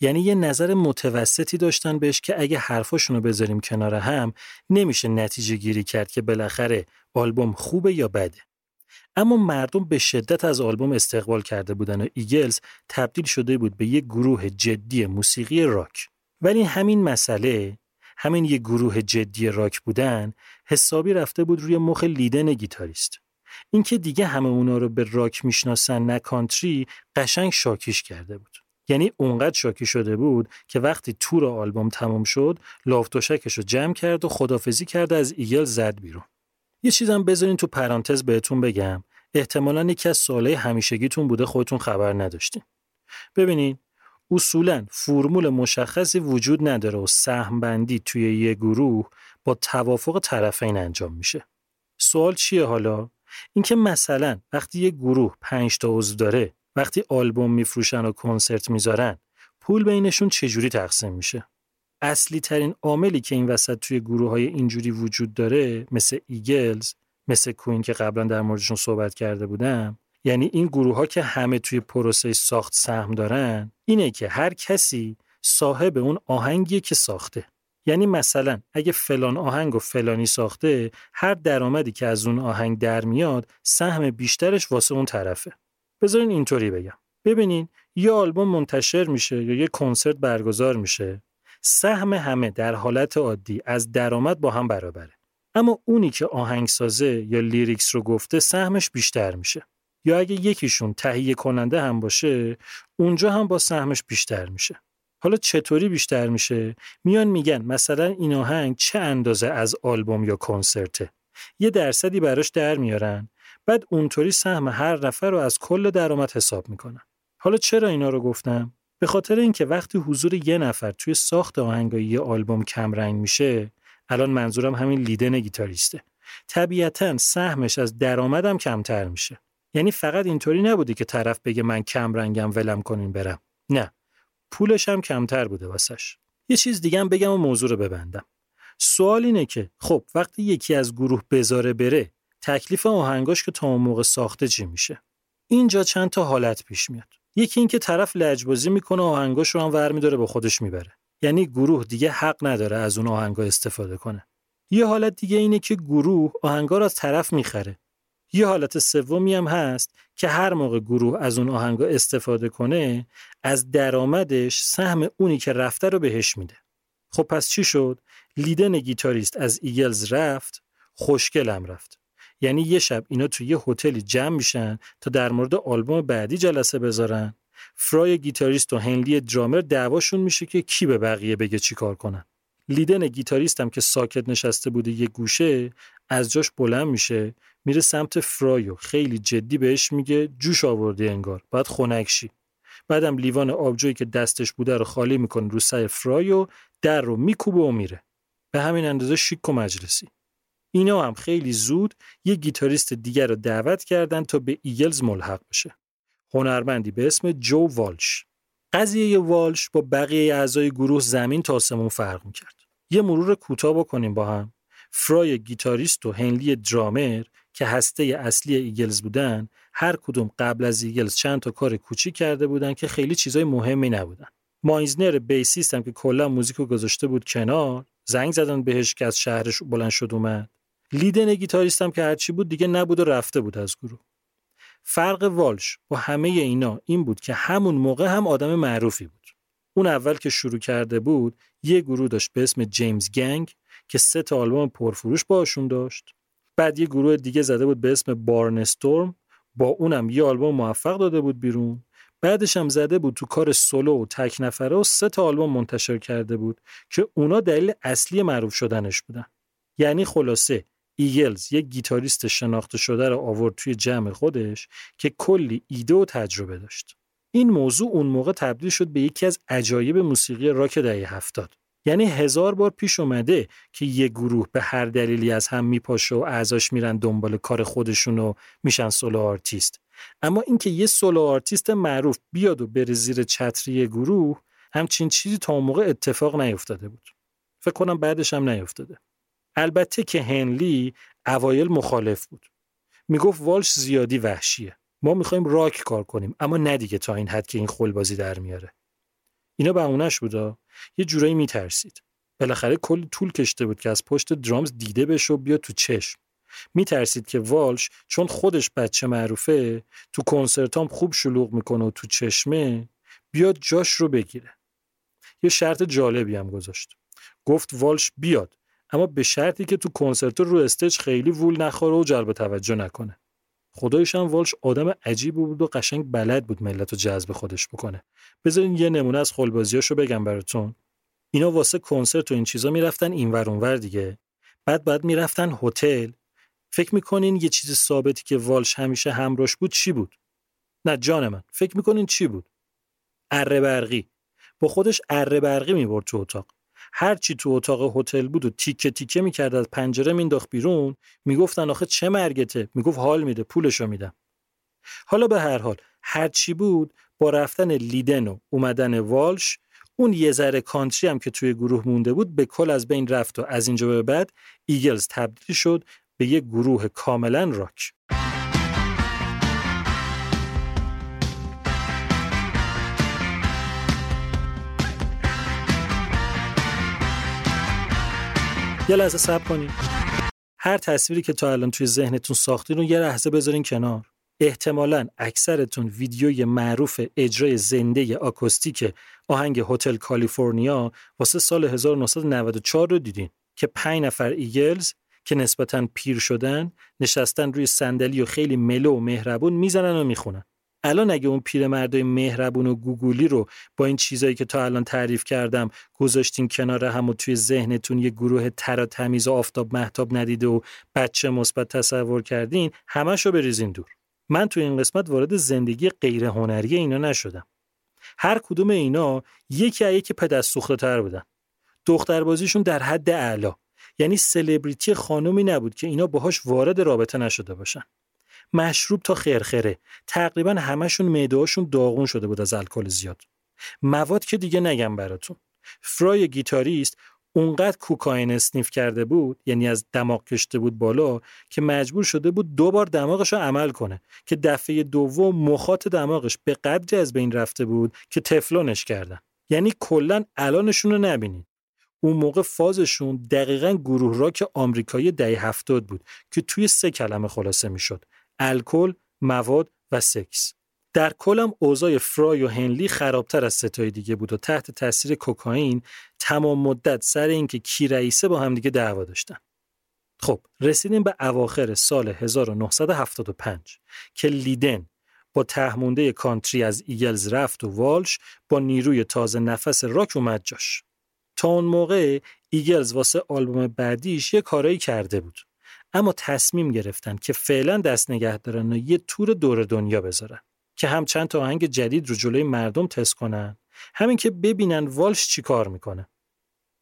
یعنی یه نظر متوسطی داشتن بهش که اگه حرفاشون رو بذاریم کنار هم نمیشه نتیجه گیری کرد که بالاخره آلبوم خوبه یا بده. اما مردم به شدت از آلبوم استقبال کرده بودن و ایگلز تبدیل شده بود به یک گروه جدی موسیقی راک. ولی همین مسئله همین یک گروه جدی راک بودن حسابی رفته بود روی مخ لیدن گیتاریست. اینکه دیگه همه اونا رو به راک می‌شناسن نه کانتری قشنگ شاکیش کرده بود. یعنی اونقدر شاکی شده بود که وقتی تور آلبوم تمام شد لافتوشکش رو جمع کرد و خدافزی کرد از ایگل زد بیرون. یه چیزم بذارین تو پرانتز بهتون بگم. احتمالا یکی از سوالای همیشگیتون بوده خودتون خبر نداشتین. ببینین اصولا فرمول مشخصی وجود نداره و سهم بندی توی یه گروه با توافق طرفین انجام میشه. سوال چیه حالا؟ اینکه مثلا وقتی یه گروه پنج تا عضو داره وقتی آلبوم میفروشن و کنسرت می‌ذارن پول بینشون چجوری تقسیم میشه؟ اصلی ترین عاملی که این وسط توی گروه های اینجوری وجود داره مثل ایگلز مثل کوین که قبلا در موردشون صحبت کرده بودم یعنی این گروه ها که همه توی پروسه ساخت سهم دارن اینه که هر کسی صاحب اون آهنگیه که ساخته. یعنی مثلا اگه فلان آهنگ و فلانی ساخته هر درآمدی که از اون آهنگ در میاد سهم بیشترش واسه اون طرفه. بذارین اینطوری بگم. ببینین یه آلبوم منتشر میشه یا یه کنسرت برگزار میشه. سهم همه در حالت عادی از درآمد با هم برابره. اما اونی که آهنگسازه یا لیریکس رو گفته سهمش بیشتر میشه. یا اگه یکیشون تهیه کننده هم باشه اونجا هم با سهمش بیشتر میشه. حالا چطوری بیشتر میشه؟ میان میگن مثلا این آهنگ چه اندازه از آلبوم یا کنسرته؟ یه درصدی براش در میارن. بعد اونطوری سهم هر نفر رو از کل درآمد حساب می‌کنن. حالا چرا اینا رو گفتم؟ به خاطر اینکه وقتی حضور یه نفر توی ساخت آهنگای یه آلبوم کم رنگ میشه الان منظورم همین لیدن گیتاریسته. طبیعتا سهمش از درآمدم کمتر میشه. یعنی فقط اینطوری نبوده که طرف بگه من کم رنگم ولم کنین برم. نه پولش هم کمتر بوده واسش. یه چیز دیگه هم بگم و موضوع رو ببندم. سوال اینه که خب وقتی یکی از گروه بذاره بره تکلیف آهنگاش که تا اون موقع ساخته چی میشه؟ اینجا چند تا حالت پیش میاد. یکی اینکه طرف لجبازی می‌کنه آهنگاش رو هم ور میداره با خودش می‌بره. یعنی گروه دیگه حق نداره از اون آهنگا استفاده کنه. یه حالت دیگه اینه که گروه آهنگا رو از طرف می‌خره. یه حالت سومی هم هست که هر موقع گروه از اون آهنگا استفاده کنه از درآمدش سهم اونی که رفته رو بهش میده. خب پس چی شد؟ لیدن گیتاریست از ایگلز رفت خوشگلم رفت. یعنی یه شب اینا توی یه هتلی جمع میشن تا در مورد آلبوم بعدی جلسه بذارن. فرای گیتاریست و هنلی درامر دعواشون میشه که کی به بقیه بگه چی کار کنن. لیدن گیتاریست هم که ساکت نشسته بوده یه گوشه از جاش بلند میشه میره سمت فرای و خیلی جدی بهش میگه جوش آوردی انگار باید خنک بعدم لیوان آبجویی که دستش بوده رو خالی می‌کنه رو سر فرای و در رو میکوبه و میره. به همین اندازه شیک و مجلسی. اینا هم خیلی زود یه گیتاریست دیگر رو دعوت کردن تا به ایگلز ملحق بشه. هنرمندی به اسم جو والش. قضیه والش با بقیه اعضای گروه زمین تا آسمون فرق می‌کرد. یه مرور کوتاه بکنیم با هم. فرای گیتاریست و هنلی درامر که هسته اصلی ایگلز بودن هر کدوم قبل از ایگلز چند تا کار کوچیک کرده بودن که خیلی چیزای مهمی نبودن. مایزنر bassist هم که کلا موزیک گذاشته بود کنار زنگ زدن بهش که از شهرش بلند شد اومد لیدن گیتاریستم که هرچی بود دیگه نبود و رفته بود از گروه. فرق والش با همه اینا این بود که همون موقع هم آدم معروفی بود. اون اول که شروع کرده بود یه گروه داشت به اسم جیمز گنگ که سه تا آلبوم پرفروش باشون داشت. بعد یه گروه دیگه زده بود به اسم بارنستورم با اونم یه آلبوم موفق داده بود بیرون. بعدش هم زده بود تو کار سولو و تک نفره و سه تا آلبوم منتشر کرده بود که اونا دلیل اصلی معروف شدنش بودن. یعنی خلاصه ایگلز یک گیتاریست شناخته شده رو آورد توی جمع خودش که کلی ایده و تجربه داشت. این موضوع اون موقع تبدیل شد به یکی از عجایب موسیقی راک دهه هفتاد. یعنی هزار بار پیش اومده که یه گروه به هر دلیلی از هم میپاشه و اعضاش میرن دنبال کار خودشون و میشن solo artist. اما اینکه یه solo artist معروف بیاد و بره زیر چتر یه گروه همچین چیزی تا اون موقع اتفاق نیفتاده بود. فکر کنم بعدش هم نیفتاده. البته که هنلی اوایل مخالف بود. می‌گفت والش زیادی وحشیه. ما می‌خوایم راک کار کنیم اما نه دیگه تا این حد که این خلبازی در میاره. اینا بهونش بودا یه جورایی میترسید. بالاخره کل طول کشته بود که از پشت درامز دیده بشه و بیاد تو چشم. میترسید که والش چون خودش بچه معروفه تو کنسرتام خوب شلوغ می‌کنه و تو چشمه بیاد جاش رو بگیره. یه شرط جالبی هم گذاشت. گفت والش بیاد. اما به شرطی که تو کنسرت رو استج خیلی وول نخوره و جلب توجه نکنه. خدایش هم والش آدم عجیب بود و قشنگ بلد بود ملت رو جذب خودش بکنه. بذارین یه نمونه از خلبازیاشو بگم براتون. اینا واسه کنسرت و این چیزا می‌رفتن اینور اونور دیگه. بعد بعد می‌رفتن هتل. فکر می‌کنین یه چیز ثابتی که والش همیشه همراش بود چی بود؟ نه جان من فکر می‌کنین چی بود؟ اره برقی. با خودش اره برقی می‌برد تو اتاق. هر چی تو اتاق هتل بود و تیکه تیکه می‌کرد از پنجره مینداخت بیرون می‌گفتن آخه چه مرگته؟ می‌گفت حال میده پولشو میدم. حالا به هر حال هر چی بود با رفتن لیدن و اومدن والش اون یه ذره کانتری هم که توی گروه مونده بود به کل از بین رفت و از اینجا به بعد ایگلز تبدیل شد به یه گروه کاملا راک. یه لحظه صبر کنید هر تصویری که تا الان توی ذهنتون ساختین رو یه لحظه بذارین کنار. احتمالا اکثرتون ویدیوی معروف اجرای زنده آکوستیک آهنگ هتل کالیفرنیا واسه سال 1994 رو دیدین که پنج نفر ایگلز که نسبتا پیر شدن نشستن روی صندلی و خیلی mellow و مهربون می‌زنن و می‌خونن. الان اگه اون پیرمردای مهربون و گوگولی رو با این چیزایی که تا الان تعریف کردم گذاشتین کنار هم و توی ذهنتون یه گروه تر تمیز و آفتاب مهتاب ندیده و بچه مثبت تصور کردین همشو بریزین دور. من توی این قسمت وارد زندگی غیر هنری اینا نشدم. هر کدوم اینا یکی از یکی تر بودن. دختربازیشون در حد اعلا یعنی سلبریتی خانومی نبود که اینا باهاش وارد رابطه نشده باشن. مشروب تا خرخره. تقریبا همشون معدهاشون داغون شده بود از الکل زیاد. مواد که دیگه نگم براتون. فرای گیتاریست اونقدر کوکائین اسنیف کرده بود یعنی از دماغ کشته بود بالا که مجبور شده بود دو بار دماغش رو عمل کنه که دفعه دوم مخاط دماغش به قدری از بین رفته بود که تفلونش کردن. یعنی کلا الانشون رو نبینید اون موقع فازشون دقیقا گروه راک آمریکایی دهه هفتاد بود که توی سه کلمه خلاصه می‌شد. الکل، مواد و سکس. در کلم اوضاع فرای و هنلی خرابتر از ستای دیگه بود و تحت تاثیر کوکائین تمام مدت سر اینکه کی رئیسه با همدیگه دعوا داشتن. خب رسیدیم به اواخر سال 1975 که لیدن با ته‌مونده country از ایگلز رفت و والش با نیروی تازه نفس راک اومد جاش. تا اون موقع ایگلز واسه آلبوم بعدیش یه کارایی کرده بود. اما تصمیم گرفتن که فعلا دست نگه دارن و یه تور دور دنیا بذارن که هم چند تا آهنگ جدید رو جلوی مردم تست کنن. همین که ببینن والش چی کار می‌کنه.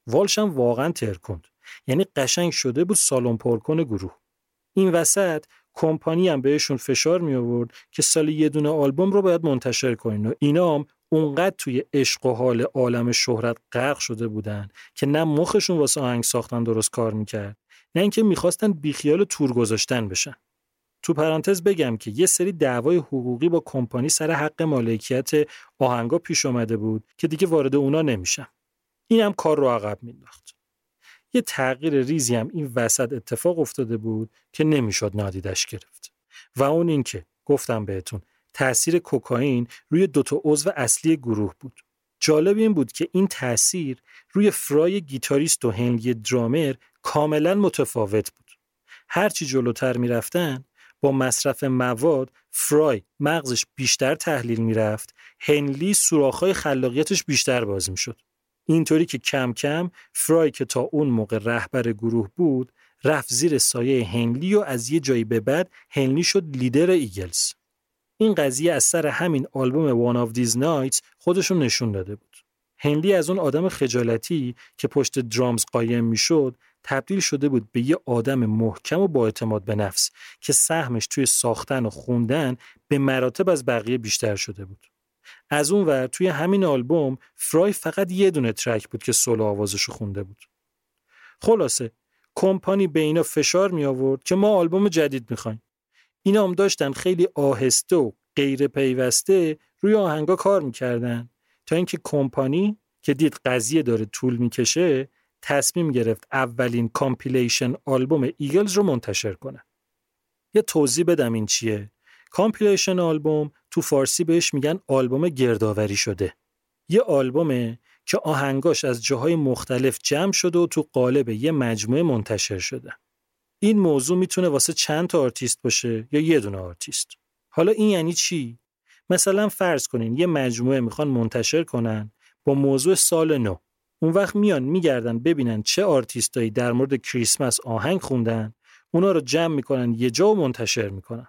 والش هم واقعا ترکوند. یعنی قشنگ شده بود سالن پرکن گروه. این وسط کمپانی هم بهشون فشار می آورد که سال یه دونه آلبوم رو باید منتشر کنین و اینا هم اونقدر توی عشق و حال عالم شهرت غرق شده بودن که نه مخشون واسه آهنگ ساختن درست کار می‌کرد. نه اینکه می‌خواستن بیخیال تور گذاشتن بشن. تو پرانتز بگم که یه سری دعوای حقوقی با کمپانی سر حق مالکیت آهنگا پیش اومده بود که دیگه وارد اونا نمیشم این هم کار رو عقب مینداخت یه تغییر ریزی هم این وسط اتفاق افتاده بود که نمی‌شد نادیدش گرفت. و اون اینکه گفتم بهتون تاثیر کوکائین روی دوتا عضو اصلی گروه بود. جالب این بود که این تاثیر روی فرای گیتاریست و هنلی درامر کاملا متفاوت بود. هرچی جلوتر می‌رفتن با مصرف مواد فرای مغزش بیشتر تحلیل می‌رفت هنلی سوراخ‌های خلاقیتش بیشتر باز می‌شد. اینطوری که کم کم فرای که تا اون موقع رهبر گروه بود رفت زیر سایه هنلی و از یه جایی به بعد هنلی شد لیدر ایگلز. این قضیه از سر همین آلبوم One of These Nights خودشون نشون داده بود. هنلی از اون آدم خجالتی که پشت درامز قایم می‌شد تبدیل شده بود به یه آدم محکم و با اعتماد به نفس که سهمش توی ساختن و خوندن به مراتب از بقیه بیشتر شده بود. از اون ور توی همین آلبوم فرای فقط یه دونه ترک بود که سولو آوازشو خونده بود. خلاصه کمپانی به اینا فشار می آورد که ما آلبوم جدید می‌خوایم. اینا هم داشتن خیلی آهسته و غیر پیوسته روی آهنگا کار می‌کردن تا اینکه کمپانی که دید قضیه داره طول می‌کشه تصمیم گرفت اولین compilation album ایگلز رو منتشر کنه. یه توضیح بدم این چیه؟ compilation album تو فارسی بهش میگن آلبوم گردآوری شده. یه آلبومه که آهنگاش از جاهای مختلف جمع شده و تو قالب یه مجموعه منتشر شده. این موضوع می‌تونه واسه چند تا آرتیست باشه یا یه دونه آرتیست. حالا این یعنی چی؟ مثلا فرض کنین یه مجموعه می‌خوان منتشر کنن با موضوع سال نو. اون وقت میان میگردن ببینن چه آرتیستایی در مورد کریسمس آهنگ خوندن اونا رو جمع می‌کنن یه جا و منتشر می‌کنن.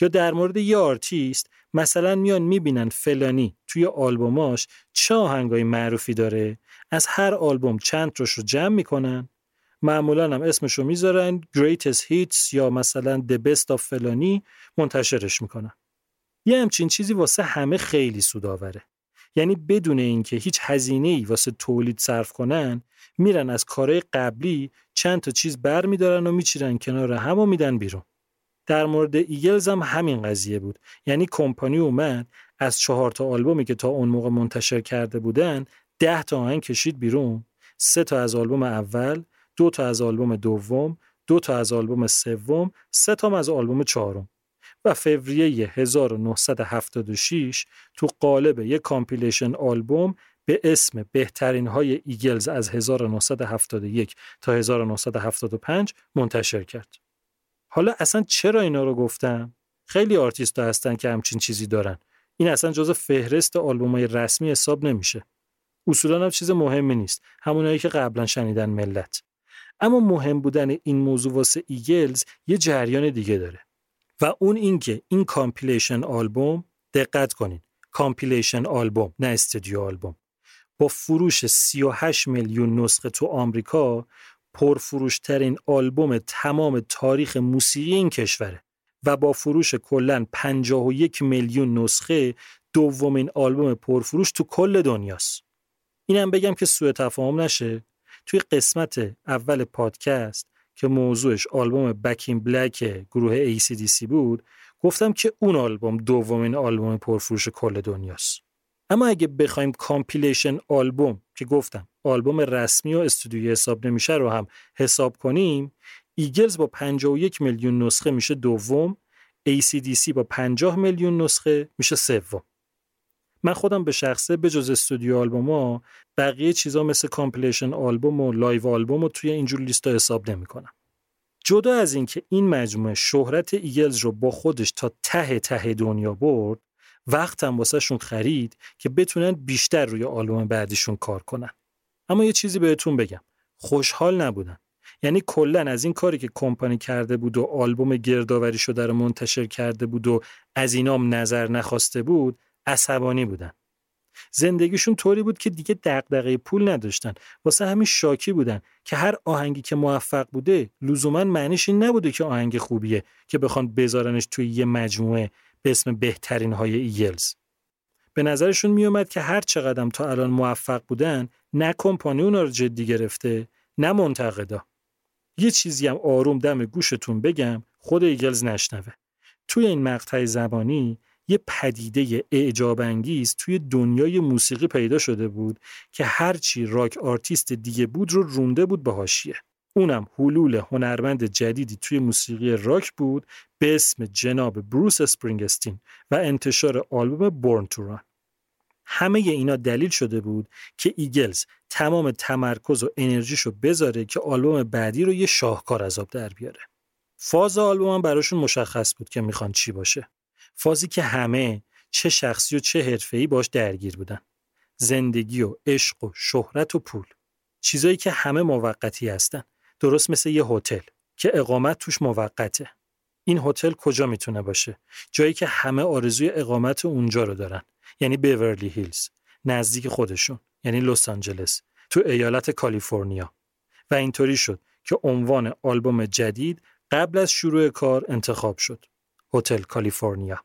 یا در مورد یه آرتیست مثلا میان می‌بینن فلانی توی آلبوماش چه آهنگای معروفی داره از هر آلبوم چند تاش رو جمع می‌کنن. معمولا هم اسمش رو می‌ذارن Greatest Hits یا مثلا The Best of فلانی منتشرش می‌کنن. یه همچین چیزی واسه همه خیلی سودآوره. یعنی بدون اینکه هیچ هزینه ای واسه تولید صرف کنن میرن از کارهای قبلی چند تا چیز بر میدارن و میچیرن کنار هم و میدن بیرون. در مورد ایگلز هم همین قضیه بود. یعنی کمپانی اومد از چهار تا آلبومی که تا اون موقع منتشر کرده بودن ده تا آهنگ کشید بیرون سه تا از آلبوم اول دو تا از آلبوم دوم دو تا از آلبوم سوم سه تا از آلبوم چهارم. و فوریه 1976 تو قالب یک compilation album به اسم بهترین های ایگلز از 1971 تا 1975 منتشر کرد. حالا اصلا چرا اینا رو گفتم؟ خیلی آرتیست هستن که همچین چیزی دارن. این اصلا جز فهرست آلبوم های رسمی حساب نمیشه. اصولا هم چیز مهمی نیست. همونایی که قبلا شنیدن ملت. اما مهم بودن این موضوع واسه ایگلز یه جریان دیگه داره. و اون اینکه این compilation album دقت کنین compilation album نه studio album با فروش 38 میلیون نسخه تو آمریکا پرفروشترین آلبوم تمام تاریخ موسیقی این کشوره و با فروش کلا 51 میلیون نسخه دومین آلبوم پرفروش تو کل دنیاست. اینم بگم که سوء تفاهم نشه توی قسمت اول پادکست که موضوعش آلبوم Back in Black گروه ACDC بود گفتم که اون آلبوم دومین آلبوم پرفروش کل دنیاست. اما اگه بخوایم compilation album که گفتم آلبوم رسمی و استودیویی حساب نمیشه رو هم حساب کنیم ایگلز با 51 میلیون نسخه میشه دوم ACDC با 50 میلیون نسخه میشه سوم. من خودم به شخصه به جز studio album بقیه چیزا مثل compilation album و live album رو توی اینجور لیستا حساب نمی‌کنم. جدا از اینکه این مجموعه شهرت ایگلز رو با خودش تا ته ته دنیا برد وقتم واسه‌شون خرید که بتونن بیشتر روی آلبوم بعدیشون کار کنن. اما یه چیزی بهتون بگم. خوشحال نبودن. یعنی کلا از این کاری که کمپانی کرده بود و آلبوم گردآوری شده رو منتشر کرده بود و از اینام نظر نخواسته بود عصبانی بودن. زندگیشون طوری بود که دیگه دغدغه پول نداشتن. واسه همین شاکی بودن که هر آهنگی که موفق بوده لزوما معنیش این نبوده که آهنگ خوبیه که بخوان بذارنش توی یه مجموعه به اسم بهترین های ایگلز به نظرشون میومد که هر چقدر تا الان موفق بودن نه کمپانی اونا رو جدی گرفته نه منتقدا. یه چیزی هم آروم دم گوشتون بگم خود ایگلز نشنوه. توی این مقطع زمانی یه پدیده اعجاب انگیز توی دنیای موسیقی پیدا شده بود که هرچی راک آرتیست دیگه بود رو رونده بود به حاشیه. اونم حلول هنرمند جدیدی توی موسیقی راک بود به اسم جناب بروس اسپرینگستین و انتشار آلبوم Born to همه اینا دلیل شده بود که ایگلز تمام تمرکز و انرژیشو بذاره که آلبوم بعدی رو یه شاهکار از آب در بیاره. فاز آلبوم هم براشون مشخص بود که می‌خوان چی باشه. فازی که همه چه شخصی و چه حرفه‌ای باش درگیر بودن. زندگی و عشق و شهرت و پول. چیزایی که همه موقتی هستن. درست مثل یه هتل که اقامت توش موقته. این هتل کجا می‌تونه باشه؟ جایی که همه آرزوی اقامت اونجا رو دارن. یعنی بیورلی هیلز، نزدیک خودشون، یعنی لس آنجلس، تو ایالت کالیفرنیا. و اینطوری شد که عنوان آلبوم جدید قبل از شروع کار انتخاب شد. هتل کالیفرنیا.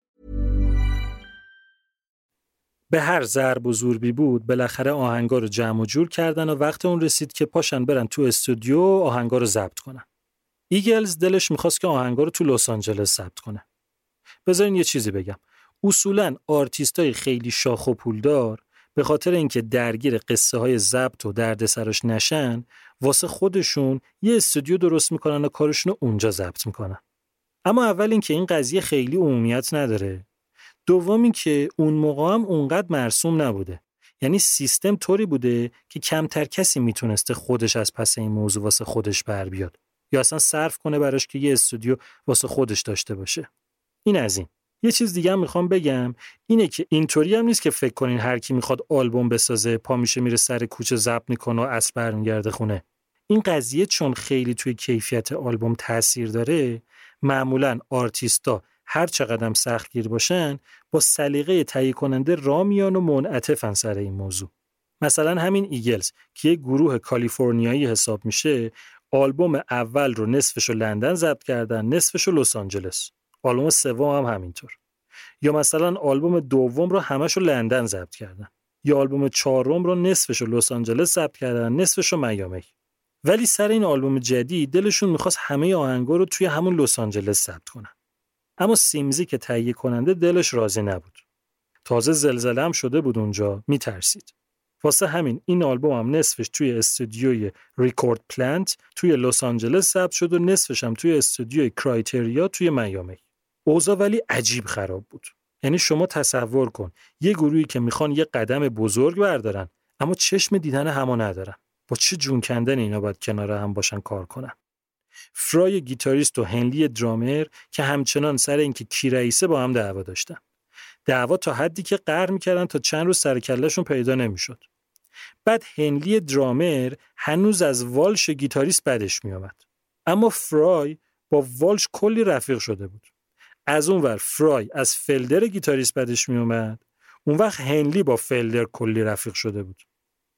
به هر ضرب و زوری بود بالاخره آهنگا رو جمع و جور کردن و وقت اون رسید که پاشن برن تو استودیو آهنگا رو ضبط کنن. ایگلز دلش می‌خواست که آهنگا رو تو لس آنجلس ضبط کنه. بذارین یه چیزی بگم. اصولا آرتیستای خیلی شاخ و پولدار به خاطر اینکه درگیر قصه های ضبط و دردسرش نشن واسه خودشون یه استودیو درست می‌کنن و کارشون رو اونجا ضبط می‌کنن. اما اول اینکه این قضیه خیلی عمومیت نداره دوم اینکه اون موقع هم اونقدر مرسوم نبوده. یعنی سیستم طوری بوده که کمتر کسی می‌تونسته خودش از پس این موضوع واسه خودش بر بیاد. یا اصلا صرف کنه براش که یه استودیو واسه خودش داشته باشه. این از این. یه چیز دیگه هم می‌خوام بگم اینه که اینطوری هم نیست که فکر کنین هر کی می‌خواد آلبوم بسازه پا میشه میره سر کوچه ضبط می‌کنه و عصر برمیگرده خونه. این قضیه چون خیلی توی کیفیت آلبوم تاثیر داره معمولا آرتیستا هر چقدر سختگیر باشن با سلیقه تهیه کننده راه میان و منعطفن سر این موضوع. مثلا همین ایگلز که یک گروه کالیفرنیایی حساب میشه آلبوم اول رو نصفش رو لندن ضبط کردن نصفش رو لس آنجلس. آلبوم سوم هم همینطور. یا مثلا آلبوم دوم رو همش رو لندن ضبط کردن. یا آلبوم چهارم رو نصفش رو لس آنجلس ضبط کردن نصفش رو میامی. ولی سر این آلبوم جدید دلشون می‌خواست همه آهنگا رو توی همون لس آنجلس ثبت کنن. اما سیمزی که تهیه کننده دلش راضی نبود. تازه زلزله هم شده بود اونجا میترسید. واسه همین این آلبوم هم نصفش توی استودیوی Record Plant توی لس آنجلس ضبط شد و نصفش هم توی استودیوی Criteria توی میامی. اوضاع ولی عجیب خراب بود. یعنی شما تصور کن یه گروهی که می‌خوان یه قدم بزرگ بردارن اما چشم دیدن همو ندارن. با چه جون کندن اینا باید کنار هم باشن کار کنن؟ فرای گیتاریست و هنلی درامر که همچنان سر اینکه کی رئیسه با هم دعوا داشتن. دعوا تا حدی که قهر می‌کردن تا چند روز سر و کله‌شون پیدا نمی‌شد. بعد هنلی درامر هنوز از والش گیتاریست بدش میآمد. اما فرای با والش کلی رفیق شده بود. از اون ور فرای از فلدر گیتاریست بدش میومد اون وقت هنلی با فلدر کلی رفیق شده بود.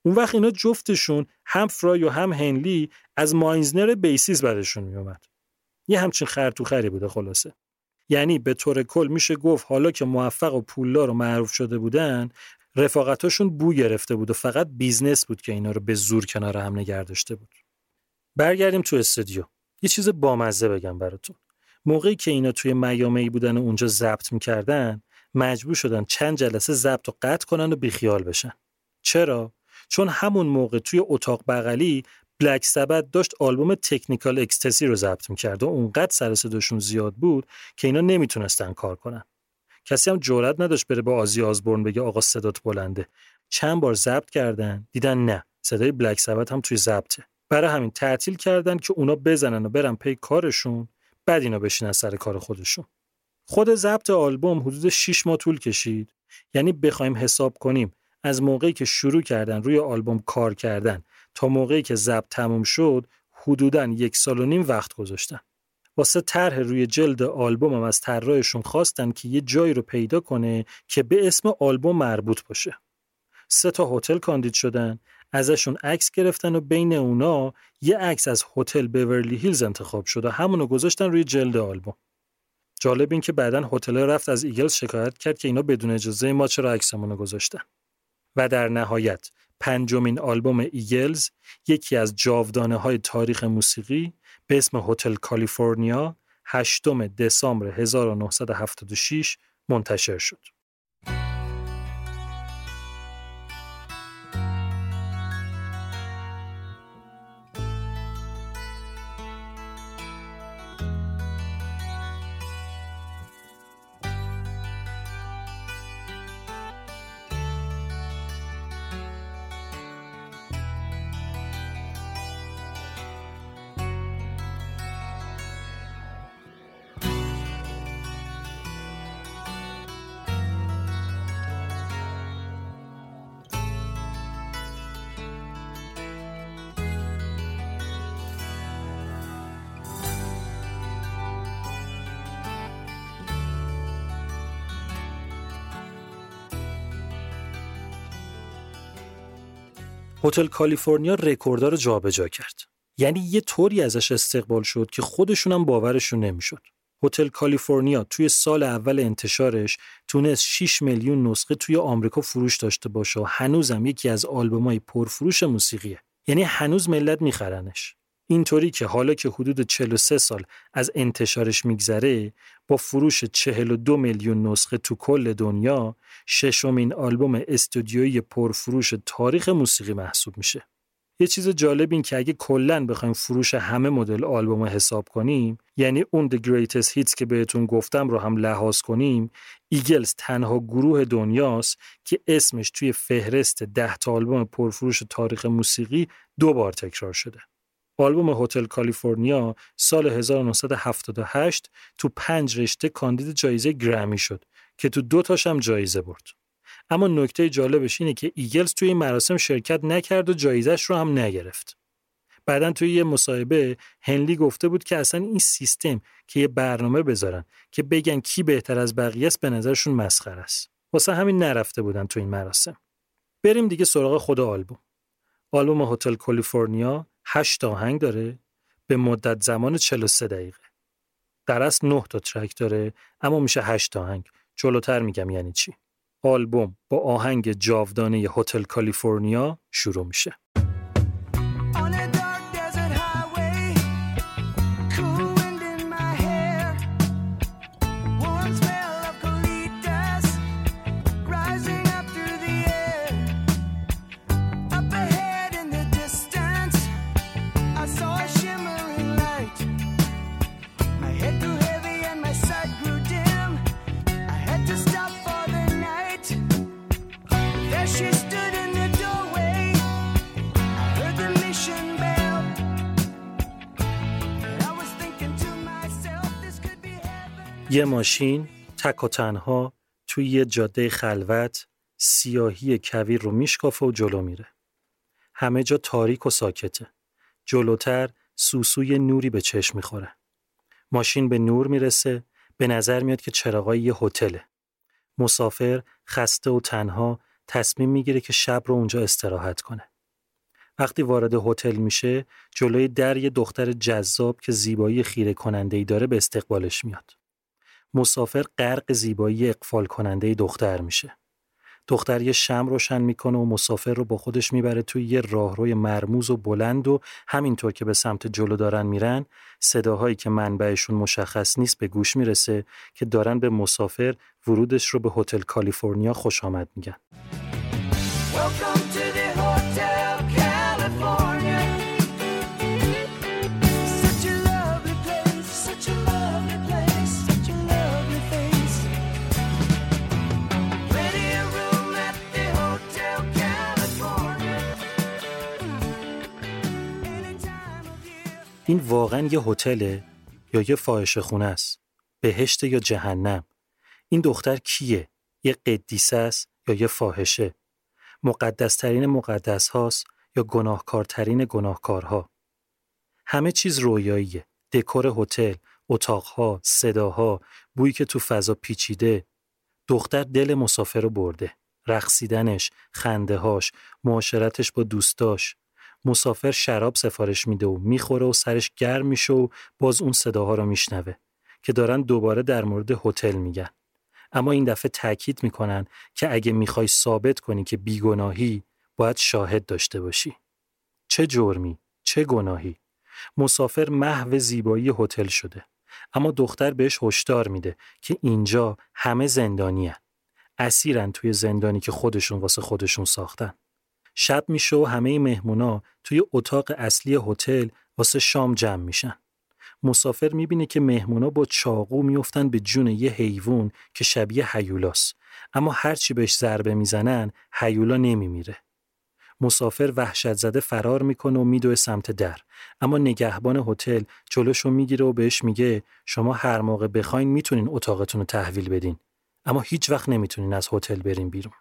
اون وقت اینا جفتشون هم فرای و هم هنلی از مایزنر bassist بدشون میومد یه همچین خرطوخری بوده خلاصه. یعنی به طور کل میشه گفت حالا که موفق و پولدار و معروف شده بودن رفاقتاشون بو گرفته بود و فقط business بود که اینا رو به زور کنار هم نگه داشته بود. برگردیم تو استودیو. یه چیز بامزه بگم براتون. موقعی که اینا توی میامی بودن و اونجا ضبط می‌کردن مجبور شدن چند جلسه ضبط و قطع کنن و بیخیال بشن. چرا؟ چون همون موقع توی اتاق بغلی بلک سبت داشت آلبوم تکنیکال اکستسی رو ضبط می‌کرد و اونقدر سر صداشون زیاد بود که اینا نمی‌تونستن کار کنن. کسی هم جرئت نداشت بره با آزی آزبورن بگه آقا صدات بلنده. چند بار ضبط کردن دیدن نه. صدای بلک سبت هم توی ضبطه. برای همین تعطیل کردن که اونا بزنن و برن پی کارشون بعد اینا بشینن سر کار خودشون. خود ضبط آلبوم حدود 6 ماه طول کشید. یعنی بخوایم حساب کنیم از موقعی که شروع کردن روی آلبوم کار کردن تا موقعی که ضبط تموم شد حدوداً یک سال و نیم وقت گذاشتن. واسه طرح روی جلد آلبوم هم از طراحشون خواستن که یه جایی رو پیدا کنه که به اسم آلبوم مربوط باشه. سه تا هتل کاندید شدن ازشون عکس گرفتن و بین اونا یه عکس از هتل بورلی هیلز انتخاب شد و همونو گذاشتن روی جلد آلبوم. جالب این که بعدا هتل رفت از ایگلز شکایت کرد که اینا بدون اجازه ما چرا عکسمون رو گذاشتن. و در نهایت پنجمین آلبوم ایگلز یکی از جاودانه های تاریخ موسیقی به اسم هتل کالیفرنیا 8 دسامبر 1976 منتشر شد. هتل کالیفرنیا رکوردها رو جابجا کرد. یعنی یه طوری ازش استقبال شد که خودشون هم باورشون نمی‌شد. هتل کالیفرنیا توی سال اول انتشارش تونست 6 میلیون نسخه توی آمریکا فروش داشته باشه و هنوزم یکی از آلبومای پرفروش موسیقیه. یعنی هنوز ملت میخرنش. اینطوری که حالا که حدود 43 سال از انتشارش میگذره با فروش 42 میلیون نسخه تو کل دنیا ششمین آلبوم استودیویی پرفروش تاریخ موسیقی محسوب میشه. یه چیز جالب این که اگه کلا بخوایم فروش همه مدل آلبوم حساب کنیم یعنی اون The Greatest Hits که بهتون گفتم رو هم لحاظ کنیم ایگلز تنها گروه دنیاست که اسمش توی فهرست ده تا آلبوم پرفروش تاریخ موسیقی دو بار تکرار شده. آلبوم هتل کالیفرنیا سال 1978 تو پنج رشته کاندید جایزه گرمی شد که تو دو تاش هم جایزه برد. اما نکته جالبش اینه که ایگلز توی این مراسم شرکت نکرد و جایزش رو هم نگرفت. بعدا توی یه مصاحبه هنلی گفته بود که اصلا این سیستم که یه برنامه بذارن که بگن کی بهتر از بقیه است به نظرشون مسخره است. واسه همین نرفته بودن تو این مراسم. بریم دیگه سراغ خود آلبوم. آلبوم هتل کالیفرنیا 8 آهنگ داره به مدت زمان 43 دقیقه. در اصل 9 تا ترک داره اما میشه 8 آهنگ. جلوتر میگم یعنی چی. آلبوم با آهنگ جاودانه هتل کالیفرنیا شروع میشه. یه ماشین تک و تنها توی یه جاده خلوت سیاهی کویر رو میشکافه و جلو میره. همه جا تاریک و ساکته. جلوتر سوسوی نوری به چشم می‌خوره. ماشین به نور می‌رسه به نظر میاد که چراغای یه هتله. مسافر خسته و تنها تصمیم می‌گیره که شب رو اونجا استراحت کنه. وقتی وارد هتل میشه جلوی در یه دختر جذاب که زیبایی خیره کننده ای داره به استقبالش میاد. مسافر غرق زیبایی اقفال کننده دختر میشه. دختر یه شم روشن می‌کنه و مسافر رو با خودش می‌بره توی یه راهروی مرموز و بلند و همینطور که به سمت جلو دارن میرن صداهایی که منبعشون مشخص نیست به گوش می‌رسه که دارن به مسافر ورودش رو به هتل کالیفرنیا خوش آمد میگن. این واقعا یه هتله یا یه فاحشه خونه است؟ بهشت یا جهنم؟ این دختر کیه؟ یه قدیسه است یا یه فاحشه؟ مقدسترین مقدس هاست یا گناهکارترین گناهکارها؟ همه چیز رویاییه. دکور هتل اتاقها صداها بویی که تو فضا پیچیده. دختر دل مسافر رو برده. رقصیدنش خندههاش معاشرتش با دوستاش. مسافر شراب سفارش میده و می‌خوره و سرش گرم میشه و باز اون صداها رو میشنوه که دارن دوباره در مورد هتل میگن. اما این دفعه تاکید می‌کنن که اگه می‌خوای ثابت کنی که بیگناهی باید شاهد داشته باشی. چه جرمی چه گناهی. مسافر محو زیبایی هتل شده. اما دختر بهش هشدار میده که اینجا همه زندانیان. اسیرن توی زندانی که خودشون واسه خودشون ساختن. شب میشه و همه مهمونا توی اتاق اصلی هتل واسه شام جمع میشن. مسافر می‌بینه که مهمونا با چاقو میفتن به جون یه حیوان که شبیه هیولاست اما هرچی بهش ضربه می‌زنن هیولا نمیمیره. مسافر وحشت زده فرار می‌کنه و میدوه سمت در اما نگهبان هتل جلوشو می‌گیره و بهش میگه شما هر موقع بخواین می‌تونین اتاقتون رو تحویل بدین اما هیچ وقت نمی‌تونین از هتل برین بیرون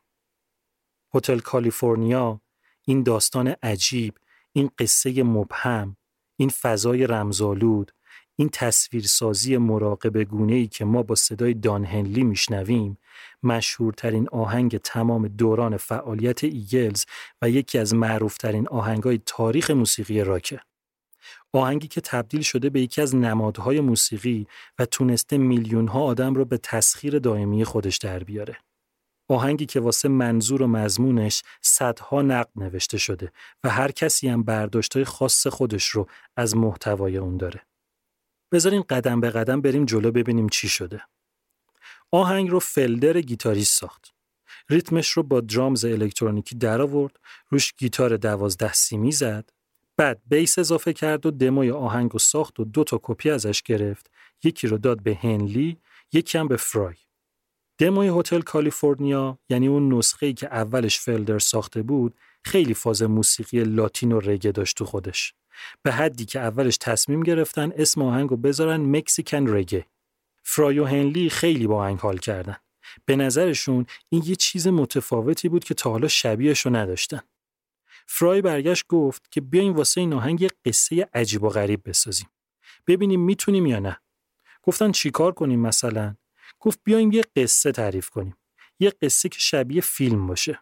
هتل کالیفرنیا این داستان عجیب این قصه مبهم این فضای رمزالود این تصویرسازی مراقب گونه ای که ما با صدای دان هنلی میشنویم مشهورترین آهنگ تمام دوران فعالیت ایگلز و یکی از معروفترین آهنگهای تاریخ موسیقی راکه. آهنگی که تبدیل شده به یکی از نمادهای موسیقی و تونسته میلیون ها آدم رو به تسخیر دائمی خودش در بیاره. آهنگی که واسه منظور و مضمونش صدها نقد نوشته شده و هر کسی هم برداشتای خاص خودش رو از محتوای اون داره. بذارین قدم به قدم بریم جلو ببینیم چی شده. آهنگ رو فلدر گیتاریست ساخت. ریتمش رو با درامز الکترونیکی در آورد، روش گیتار دوازده سیمی زد، بعد بیس اضافه کرد و دموی آهنگ رو ساخت و دو تا کپی ازش گرفت، یکی رو داد به هنلی، یکی هم به فرای. دموی هتل کالیفرنیا یعنی اون نسخه ای که اولش فلدر ساخته بود خیلی فاز موسیقی لاتین و رگه داشت تو خودش. به حدی که اولش تصمیم گرفتن اسم آهنگ بذارن مکسیکن رگه. فرای و هنلی خیلی با آهنگ حال کردن. به نظرشون این یه چیز متفاوتی بود که تا حالا شبیهش نداشتن. فرای برگشت گفت که بیاین واسه این آهنگ یه قصه عجیب و غریب بسازیم. ببینیم می‌تونیم یا نه. گفتن چیکار کنیم مثلا؟ گفت بیایم یه قصه تعریف کنیم. یه قصه که شبیه فیلم باشه.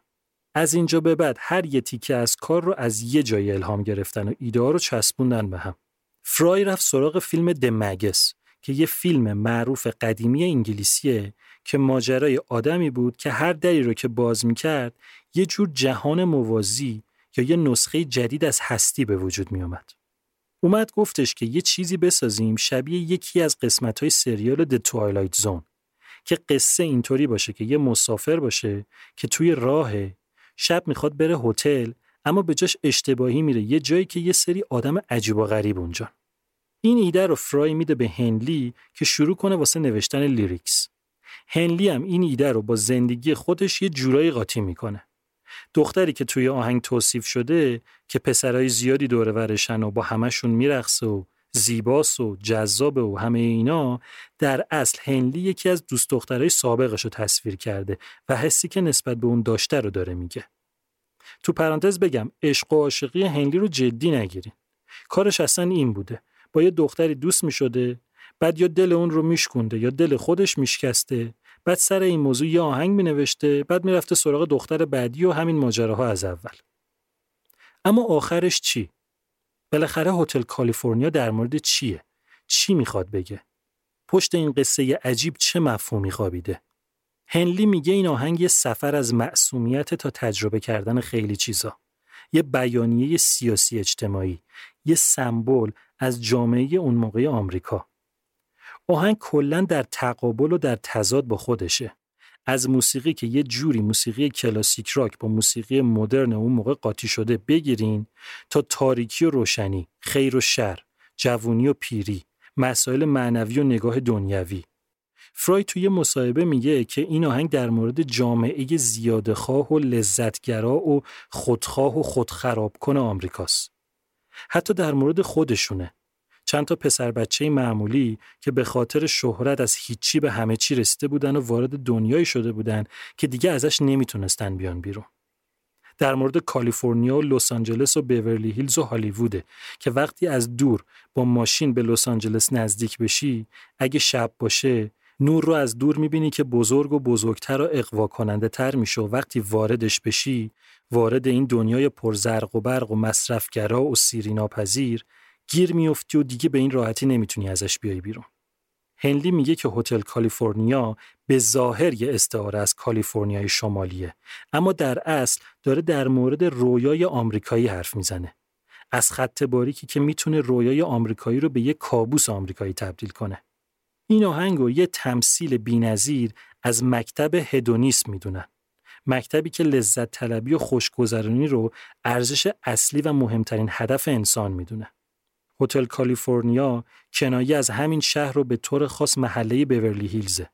از اینجا به بعد هر یه تیکه از کار رو از یه جای الهام گرفتن و ایده رو چسبوندن به هم. فرای رفت سراغ فیلم دمگس که یه فیلم معروف قدیمی انگلیسیه که ماجرای آدمی بود که هر دری رو که باز می‌کرد یه جور جهان موازی یا یه نسخه جدید از هستی به وجود می آمد. اومد گفتش که یه چیزی بسازیم شبیه یکی از قسمت های سریال The Twilight Zone که قصه اینطوری باشه که یه مسافر باشه که توی راه شب می‌خواد بره هتل اما به جاش اشتباهی میره. یه جایی که یه سری آدم عجیب و غریب اونجا. این ایده رو فرای میده به هنلی که شروع کنه واسه نوشتن لیریکس. هنلی هم این ایده رو با زندگی خودش یه جورایی قاطی می‌کنه. دختری که توی آهنگ توصیف شده که پسرای زیادی دور ورشن و با همشون میرقصه و زیباس و جذاب و همه اینا در اصل هنلی یکی از دوست دخترای سابقش رو تصویر کرده و حسی که نسبت به اون داشته رو داره میگه. تو پرانتز بگم عشق و عاشقی هنلی رو جدی نگیرین. کارش اصلا این بوده. با یه دختری دوست می‌شده بعد یا دل اون رو میشکونده یا دل خودش میشکسته بعد سر این موضوع یه آهنگ مینوشته بعد می‌رفته سراغ دختر بعدی و همین ماجراها از اول. اما آخرش چی؟ بالاخره هتل کالیفرنیا در مورد چیه؟ چی می‌خواد بگه؟ پشت این قصه عجیب چه مفهومی خوابیده؟ هنلی میگه این آهنگ یه سفر از معصومیت تا تجربه کردن خیلی چیزا. یه بیانیه سیاسی اجتماعی، یه سمبل از جامعه اون موقع آمریکا. آهنگ کلا در تقابل و در تضاد با خودشه. از موسیقی که یه جوری موسیقی کلاسیک راک با موسیقی مدرن اون موقع قاطی شده بگیرین تا تاریکی و روشنی، خیر و شر، جوونی و پیری، مسائل معنوی و نگاه دنیوی. فروید توی مصاحبه میگه که این آهنگ در مورد جامعه زیادخواه و لذتگرا و خودخواه و خودخراب کن آمریکاست. حتی در مورد خودشونه. چند تا پسر بچه معمولی که به خاطر شهرت از هیچی به همه چی رسیده بودن و وارد دنیایی شده بودن که دیگه ازش نمی‌تونستن بیان بیرون. در مورد کالیفرنیا و لس آنجلس و بیورلی هیلز و هالیووده که وقتی از دور با ماشین به لس آنجلس نزدیک بشی اگه شب باشه نور رو از دور می‌بینی که بزرگ و بزرگتر و اقوا کننده تر میشه و وقتی واردش بشی وارد این دنیای پرزرق و برق و مصرفگرا و سیریناپذیر گیر میفتی و دیگه به این راحتی نمی‌تونی ازش بیای بیرون. هنلی میگه که هتل کالیفرنیا به ظاهر یه استعاره از کالیفرنیای شمالیه اما در اصل داره در مورد رویای آمریکایی حرف می‌زنه. از خط باریکی که می‌تونه رویای آمریکایی رو به یه کابوس آمریکایی تبدیل کنه. این آهنگ یه تمثیل بینظیر از مکتب هدونیسم می‌دونن. مکتبی که لذت طلبی و خوشگذرانی رو ارزش اصلی و مهمترین هدف انسان می‌دونه. هتل کالیفرنیا کنایه از همین شهر رو به طور خاص محله بیورلی هیلزه.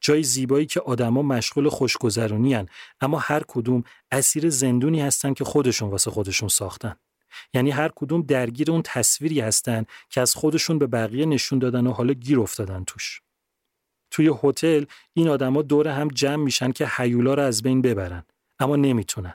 جای زیبایی که آدما مشغول خوشگذرونی اما هر کدوم اسیر زندونی هستن که خودشون واسه خودشون ساختن. یعنی هر کدوم درگیر اون تصویری هستن که از خودشون به بقیه نشون دادن و حالا گیر افتادن توش. توی هتل این آدما دور هم جمع میشن که هیولا رو از بین ببرن اما نمی‌تونن.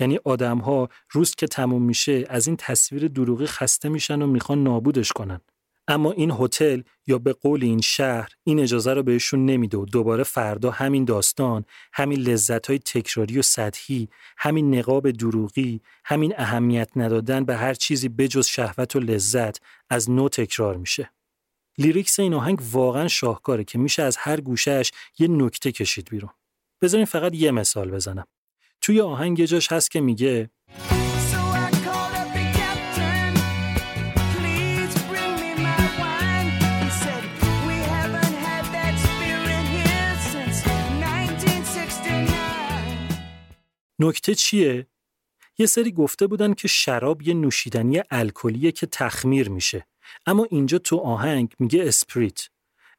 یعنی آدم ها روز که تموم میشه از این تصویر دروغی خسته میشن و می‌خوان نابودش کنن. اما این هتل یا به قول این شهر این اجازه رو بهشون نمیده و دوباره فردا همین داستان همین لذت های تکراری و سطحی همین نقاب دروغی همین اهمیت ندادن به هر چیزی بجز شهوت و لذت از نو تکرار میشه. لیریکس این آهنگ واقعا شاهکاره که میشه از هر گوشهش یه نکته کشید بیرون. بذارین فقط یه مثال بزنم. توی آهنگ جاش هست که میگه نکته چیه؟ یه سری گفته بودن که شراب یه نوشیدنی الکلیه که تخمیر میشه. اما اینجا تو آهنگ میگه spirit.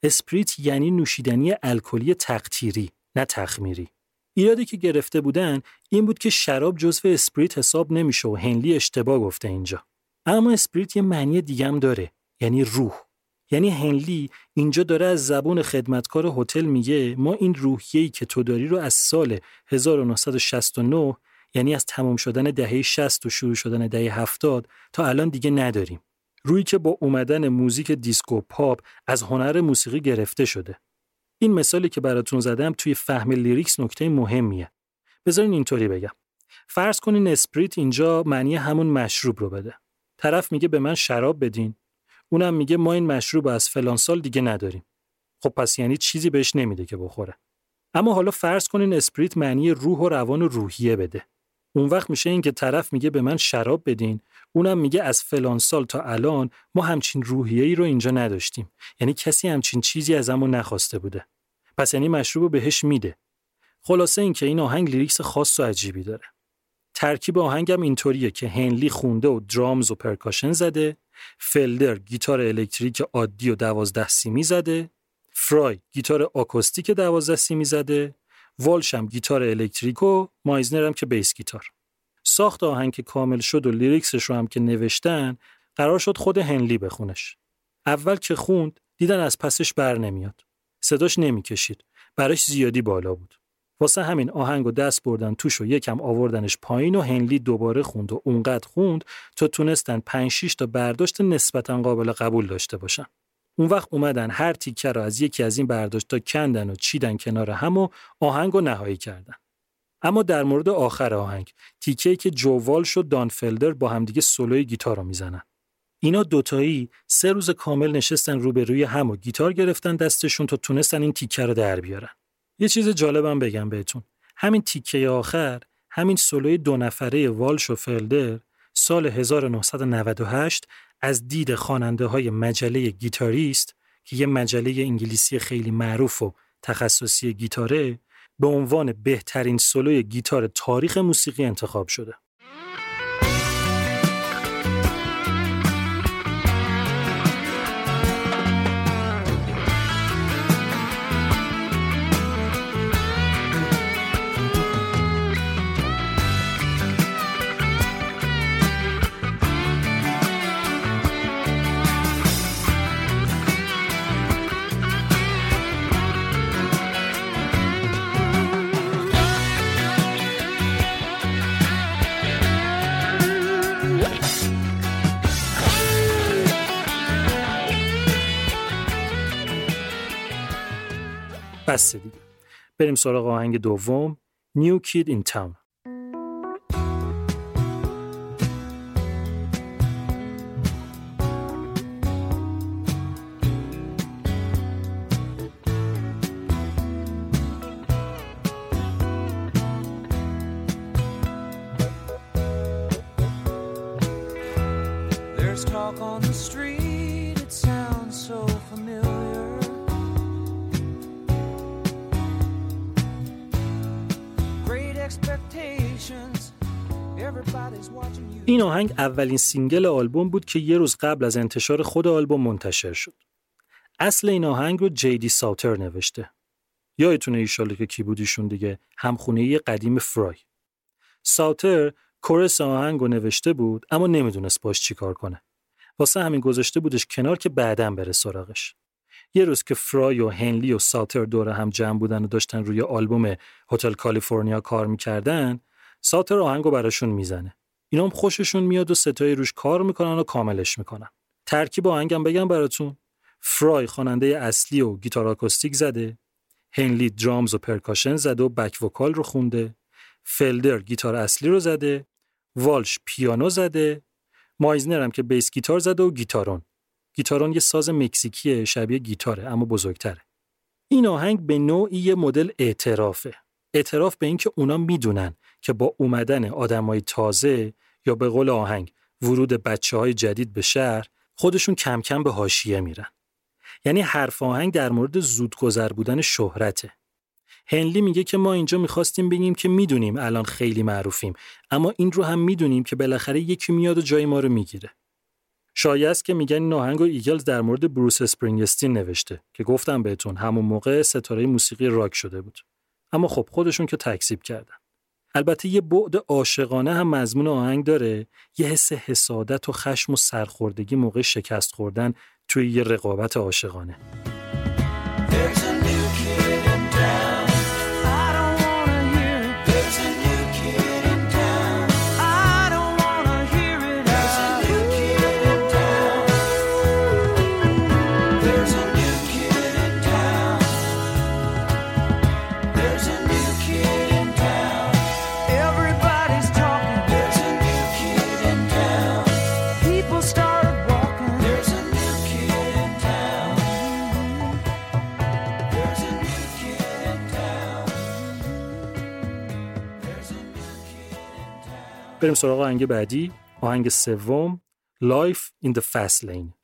spirit یعنی نوشیدنی الکلی تقطیری نه تخمیری. ایرادی که گرفته بودن این بود که شراب جزو spirit حساب نمیشه و هنلی اشتباه گفته اینجا اما spirit یه معنی دیگم داره یعنی روح یعنی هنلی اینجا داره از زبون خدمتکار هتل میگه ما این روحیه‌ای که تو داری رو از سال 1969 یعنی از تمام شدن دهه 60 و شروع شدن دهه 70 تا الان دیگه نداریم. روحی که با اومدن موزیک دیسکو پاپ از هنر موسیقی گرفته شده. این مثالی که براتون زدم توی فهم lyrics نکته مهمیه. بذارین اینطوری بگم. فرض کنین spirit اینجا معنی همون مشروب رو بده. طرف میگه به من شراب بدین. اونم میگه ما این مشروب از فلان سال دیگه نداریم. خب پس یعنی چیزی بهش نمیده که بخوره. اما حالا فرض کنین spirit معنی روح و روان و روحیه بده. اون وقت میشه این که طرف میگه به من شراب بدین. اونم میگه از فلان سال تا الان ما همچین روحیه ای رو اینجا نداشتیم. یعنی کسی همچین چیزی ازمون نخواسته بوده. پس یعنی مشروب بهش میده. خلاصه این که این آهنگ lyrics خاص و عجیبی داره. ترکیب آهنگم اینطوریه که هنلی خونده و drums و percussion زده. فلدر گیتار الکتریک عادی و دوازده سیمی زده. فرای گیتار آکوستیک دوازده سیمی زده. والشم گیتار الکتریک و مایزنر هم که بیس گیتار. ساخت آهنگ که کامل شد و lyrics ش رو هم که نوشتن قرار شد خود هنلی بخونش. اول که خوند دیدن از پسش بر نمیاد. صداش نمی‌کشید. براش زیادی بالا بود. واسه همین آهنگ و دست بردن توش و یکم آوردنش پایین و هنلی دوباره خوند و اونقدر خوند تا تونستن 5 6 تا برداشت نسبتا قابل قبول داشته باشن. اون وقت اومدن هر تیکه رو از یکی از این برداشتا کندن و چیدن کنار هم و آهنگ و نهایی کردن. اما در مورد آخر آهنگ تیکه‌ای که جووال شد دانفلدر با همدیگه سولوی گیتار رو می‌زنن. اینا دوتایی سه روز کامل نشستن روبروی هم و گیتار گرفتن دستشون تا تونستن این تیکه رو در بیارن. یه چیز جالبم بگم بهتون. همین تیکه آخر همین سولوی دو نفره والش و فلدر سال 1998 از دید خواننده های مجله گیتاریست که یه مجله انگلیسی خیلی معروف و تخصصی گیتاره به عنوان بهترین سولوی گیتار تاریخ موسیقی انتخاب شده. بس دیگه. بریم سراغ آهنگ دوم New Kid in Town. آهنگ اولین single آلبوم بود که یه روز قبل از انتشار خود آلبوم منتشر شد. اصل این آهنگ رو جیدی ساوتر نوشته. یادتونه ایشالا که کی بود ایشون دیگه همخونه قدیم فرای. ساوتر chorus آهنگ رو نوشته بود اما نمی‌دونست باش چیکار کنه. واسه همین گذاشته بودش کنار که بعدم بره سراغش. یه روز که فرای و هنلی و ساتر دور هم جمع بودن و داشتن روی آلبوم هتل کالیفرنیا کار می‌کردن ساوتر آهنگو براشون می‌زنه اینا هم خوششون میاد و سه‌تایی روش کار می‌کنن و کاملش می‌کنن. ترکیب آهنگم بگم براتون. فرای خواننده اصلی و گیتار آکوستیک زده. هنلی drums و percussion زده و back vocal رو خونده. فلدر گیتار اصلی رو زده. والش پیانو زده. مایزنر هم که bass guitar زده و گیتارون. گیتارون یه ساز مکزیکیه شبیه گیتاره اما بزرگتره. این آهنگ به نوعی یه مدل اعترافه. اعتراف به اینکه اونا می‌دونن. که با اومدن آدمای تازه یا به قول آهنگ ورود بچه های جدید به شهر خودشون کم کم به حاشیه میرن. یعنی حرف آهنگ در مورد زودگذر بودن شهرته. هنلی میگه که ما اینجا می‌خواستیم بگیم که می‌دونیم الان خیلی معروفیم اما این رو هم می‌دونیم که بالاخره یکی میاد و جای ما رو می‌گیره. شایعه است که میگن این آهنگ رو ایگلز در مورد بروس اسپرینگستین نوشته که گفتم بهتون همون موقع ستاره موسیقی راک شده بود. اما خب خودشون که تکذیب کردن. البته یه بعد عاشقانه هم مضمون آهنگ داره. یه حس حسادت و خشم و سرخوردگی موقع شکست خوردن توی یه رقابت عاشقانه. بریم سراغ آهنگ بعدی. آهنگ سوم Life in the Fast Lane.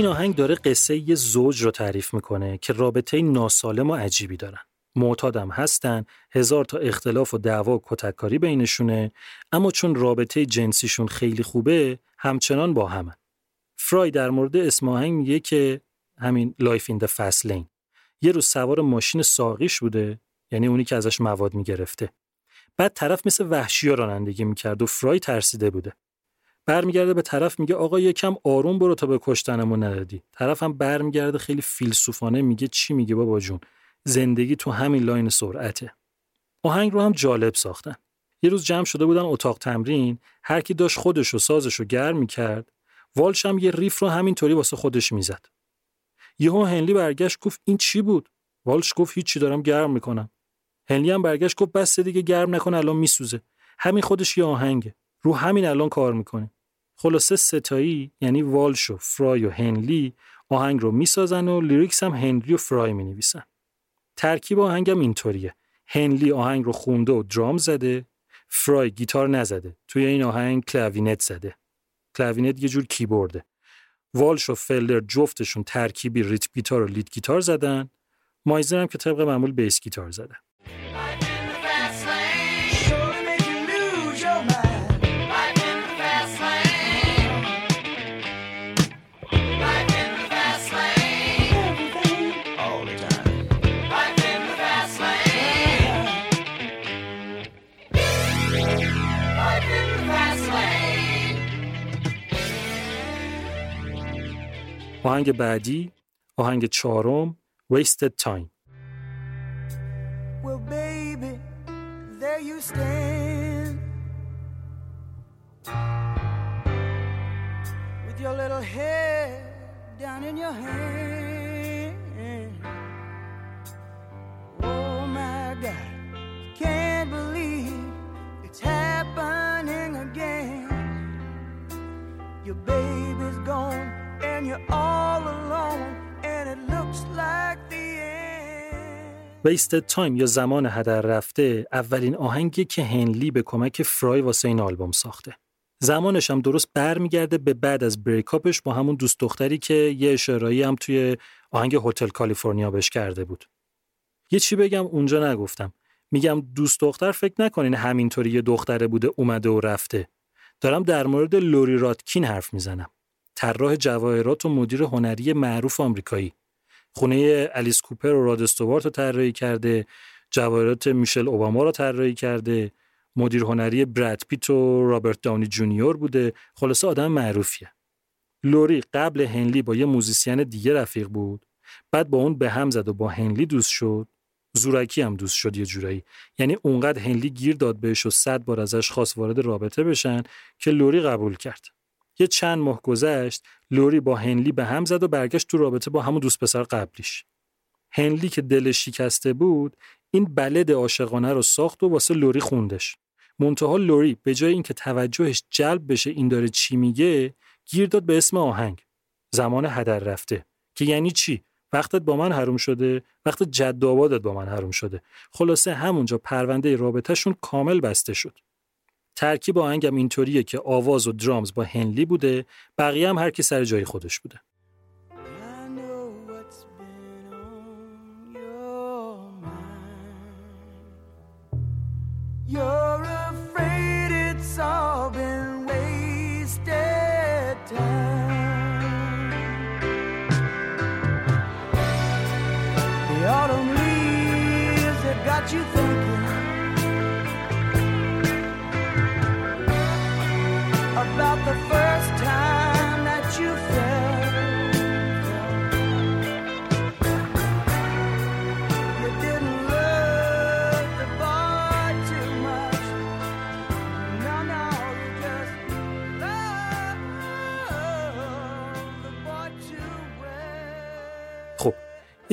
این آهنگ داره قصه یه زوج رو تعریف می‌کنه که رابطه ناسالم و عجیبی دارن. معتادم هستن، هزار تا اختلاف و دعوا و کتککاری بینشونه، اما چون رابطه جنسیشون خیلی خوبه، همچنان با همن. فرای در مورد اسم آهنگ میگه که همین Life in Lane. یه روز سوار ماشین ساقیش بوده، یعنی اونی که ازش مواد می‌گرفته. بعد طرف مثل وحشی رانندگی می‌کرد و فرای ترسیده بوده. برمیگرده به طرف میگه آقا یکم آروم برو تا به کشتنمون ندادی هم برمیگرده خیلی فیلسوفانه میگه چی میگه بابا جون؟ زندگی تو همین لاین سرعته. آهنگ رو هم جالب ساختن. یه روز جمع شده بودن اتاق تمرین هر کی داشت خودش و سازش رو گرم می‌کرد والش هم یه riff رو همینطوری واسه خودش می‌زد. یهو هنلی برگشت گفت این چی بود؟ والش گفت هیچی دارم گرم می‌کنم. هنلی هم برگشت گفت بس دیگه گرم نکن الان میسوزه. همین خودش یه آهنگه. رو همین الان کار می‌کنه. خلاصه سه‌تایی یعنی والش و فرای و هنلی آهنگ رو می‌سازن و lyrics هم هنلی و فرای می‌نویسن. ترکیب آهنگم اینطوریه. هنلی آهنگ رو خونده و درام زده فرای گیتار نزده توی این آهنگ clavinet زده. clavinet یه جور کیبورده. والش و فلدر جفتشون ترکیبی rhythm guitar و lead guitar زدن. مایزنر هم که طبق معمول bass guitar زده آهنگ بعدی آهنگ چهارم Wasted Time Well, baby, there you stand with your little head down in your hand. Oh my God, can't believe it's happening again. Your baby's gone Wasted Time یا زمان هدر رفته اولین آهنگی که هنلی به کمک فرای واسه این آلبوم ساخته. زمانش هم درست برمیگرده به بعد از بریکاپش با همون دوست دختری که یه اشارایی هم توی آهنگ هتل کالیفرنیا بهش کرده بود. یه چی بگم اونجا نگفتم. میگم دوست دختر فکر نکنین همینطوری یه دختره بوده اومده و رفته دارم در مورد لوری راتکین حرف می‌زنم طراح جواهرات و مدیر هنری معروف آمریکایی. خونه الیس کوپر و راد استوارت رو طراحی کرده جواهرات میشل اوباما رو طراحی کرده مدیر هنری براد پیت و رابرت داونی جونیور بوده. خلاصه آدم معروفیه. لوری قبل هنلی با یه موزیسین دیگه رفیق بود. بعد با اون به هم زد و با هنلی دوست شد. زورکی هم دوست شد یه جورایی. یعنی اونقدر هنلی گیر داد بهش و صد بار ازش خواست وارد رابطه بشن که لوری قبول کرد. یه چند ماه گذشت لوری با هنلی به هم زد و برگشت تو رابطه با همون دوست پسر قبلیش. هنلی که دلش شکسته بود این بلد عاشقانه رو ساخت و واسه لوری خوندش. منتها لوری به جای اینکه توجهش جلب بشه این داره چی میگه گیر داد به اسم آهنگ. زمان هدر رفته. که یعنی چی؟ وقتت با من حروم شده وقت جد آبادت با من حروم شده. خلاصه همونجا پرونده رابطهشون کامل بسته شد. ترکیب آهنگم اینطوریه که آواز و درامز با هنلی بوده بقیه هم هر کی سر جای خودش بوده. You're afraid.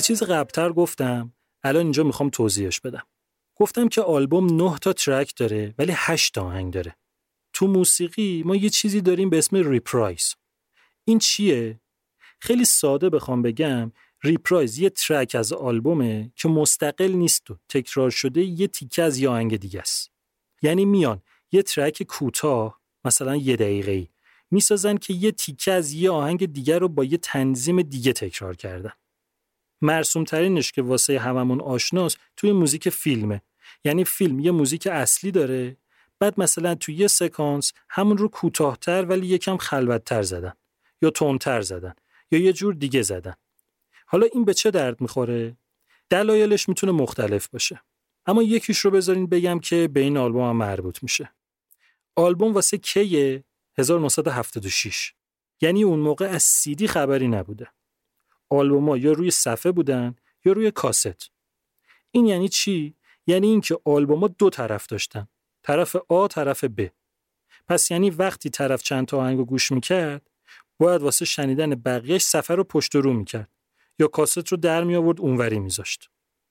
چیز قبلتر گفتم الان اینجا می‌خوام توضیحش بدم. گفتم که آلبوم 9 تا track داره ولی 8 تا آهنگ داره. تو موسیقی ما یه چیزی داریم به اسم reprise این چیه؟ خیلی ساده بخوام بگم reprise یه track از آلبومه که مستقل نیست و تکرار شده یه تیکه از یه آهنگ دیگه است. یعنی میان یه track کوتاه مثلا یه دقیقه ای می‌سازن که یه تیکه از یه آهنگ دیگر رو با یه تنظیم دیگه تکرار کردن. مرسوم ترینش که واسه هممون آشناست توی موزیک فیلمه. یعنی فیلم یه موزیک اصلی داره. بعد مثلا توی یه سکانس همون رو کوتاهتر ولی یکم خلوتتر زدن. یا تندتر زدن. یا یه جور دیگه زدن. حالا این به چه درد می‌خوره؟ دلایلش می‌تونه مختلف باشه. اما یکیش رو بذارین بگم که به این آلبوم هم مربوط میشه. آلبوم واسه کیه؟ 1976 یعنی اون موقع از سیدی خبری نبوده. آلبوما یا روی صفحه بودن یا روی کاست. این یعنی چی؟ یعنی اینکه آلبوما دو طرف داشتن طرف آ طرف ب. پس یعنی وقتی طرف چند تا آهنگو گوش می‌کرد باید واسه شنیدن بقیهش سفر رو پشت و رو می‌کرد یا کاست رو در می آورد اونوری میذاشت.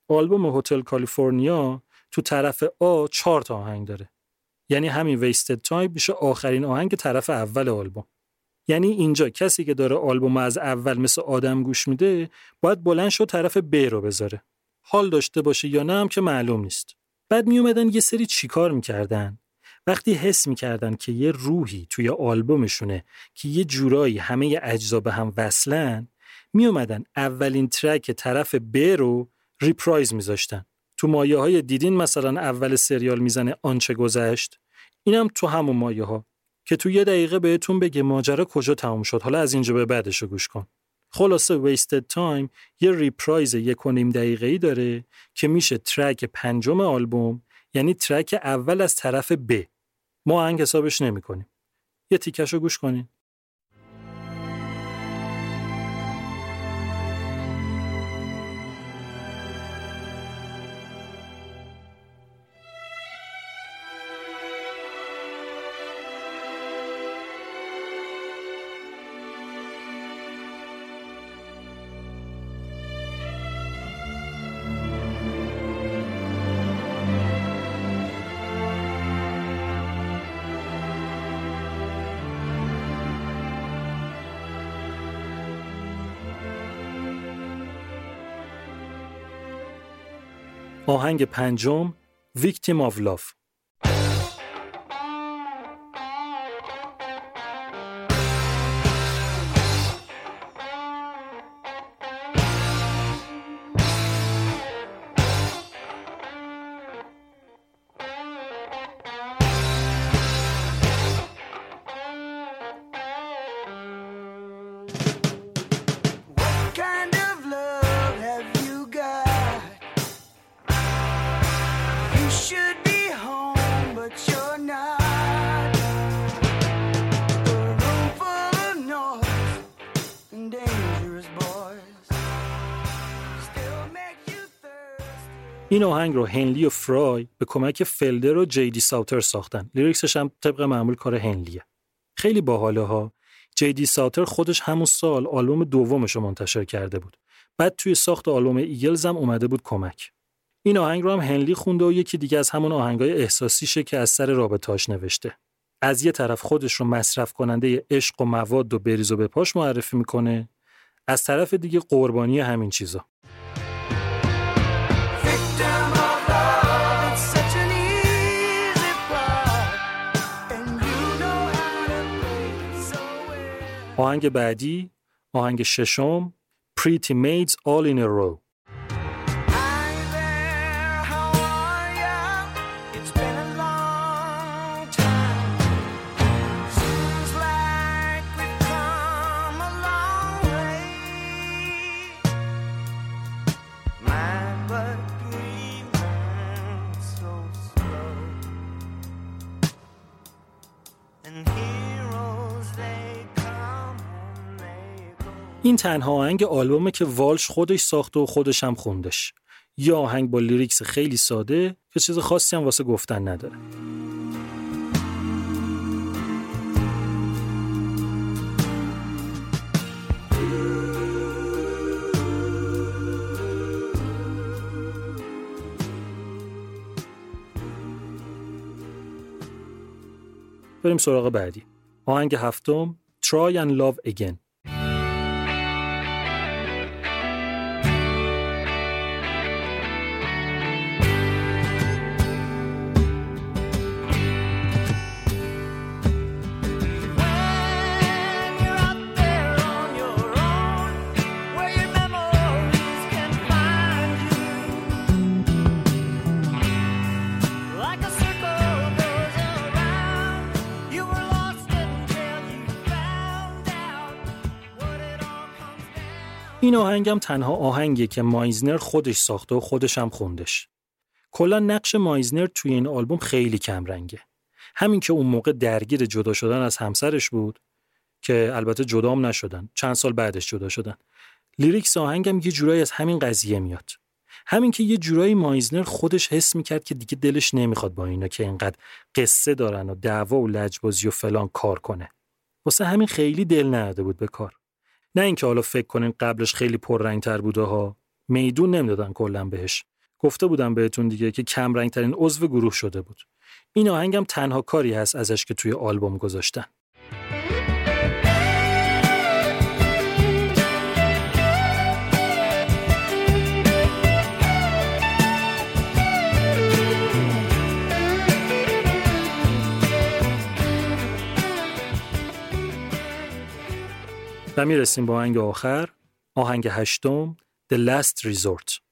آلبوم هتل کالیفرنیا تو طرف آ چهار تا آهنگ داره. یعنی همین Wasted Time میشه آخرین آهنگ طرف اول آلبوم. یعنی اینجا کسی که داره آلبوم از اول مثل آدم گوش میده باید بلند شه طرف ب رو بذاره. حال داشته باشه یا نه هم که معلوم نیست. بعد می اومدن یه سری چیکار می‌کردن. وقتی حس می‌کردن که یه روحی توی آلبومشونه که یه جورایی همه اجزا به هم وصلن می اومدن اولین track طرف ب رو reprise میذاشتن. تو مایه های دیدین مثلا اول سریال می‌زنه آنچه گذشت؟ اینم تو همون مایه ها که تو یه دقیقه بهتون بگه ماجرا کجا تموم شد. حالا از اینجا به بعدش رو گوش کن. خلاصه Wasted Time یه reprise یک و نیم دقیقه ای داره که میشه track پنجم آلبوم یعنی track اول از طرف ب ما آهنگ حسابش نمی کنیم. یه تیکش رو گوش کنین. آهنگ پنجم Victim of Love این آهنگ رو هنلی و فرای به کمک فلدر و جیدی ساوتر ساختن. lyrics ش هم طبق معمول کار هنلیه. خیلی باحاله ها. جیدی ساوتر خودش همون سال آلبوم دومش رو منتشر کرده بود. بعد توی ساخت آلبوم ایگلز هم اومده بود کمک. این آهنگ رو هم هنلی خونده و یکی دیگه از همون آهنگای احساسیشه که از سر رابطاش نوشته. از یه طرف خودش رو مصرف کننده عشق و مواد و بریز و بپاش معرفی می‌کنه از طرف دیگه قربانی همین چیزا آهنگ بعدی آهنگ ششم Pretty Maids All in a Row این تنها آهنگ آلبومه که والش خودش ساخته و خودش هم خوندش. یه آهنگ با لیریکس خیلی ساده که چیز خاصی هم واسه گفتن نداره. بریم سراغ بعدی. آهنگ هفتم Try and Love Again. این آهنگم تنها آهنگیه که مایزنر خودش ساخته و خودش هم خوندش. کلا نقش مایزنر توی این آلبوم خیلی کم رنگه. همین که اون موقع درگیر جدا شدن از همسرش بود که البته جدام نشدن. چند سال بعدش جدا شدن. lyrics آهنگم یه جورایی از همین قضیه میاد. همین که یه جورایی مایزنر خودش حس می‌کرد که دیگه دلش نمی‌خواد با اینا که اینقدر قصه دارن و دعوا و لجبازی و فلان کار کنه. واسه همین خیلی دل نداده بود به کار. نه اینکه حالا فکر کنین قبلش خیلی پررنگتر بوده ها. میدون نمی‌دادن کلا بهش. گفته بودم بهتون دیگه که کم رنگترین عضو گروه شده بود. این آهنگم تنها کاری هست ازش که توی آلبوم گذاشتن. و می‌رسیم با آهنگ آخر. آهنگ هشتم The Last Resort.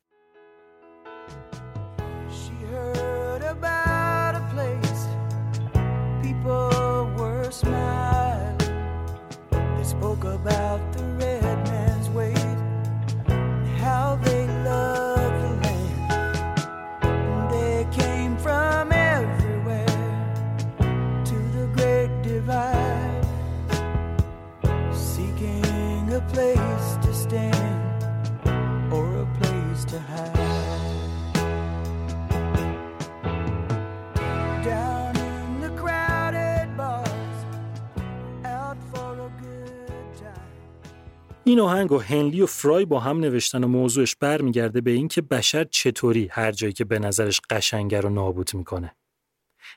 این آهنگ و هنلی و فرای با هم نوشتن و موضوعش برمیگرده به اینکه بشر چطوری هر جایی که به نظرش قشنگه رو نابود می‌کنه.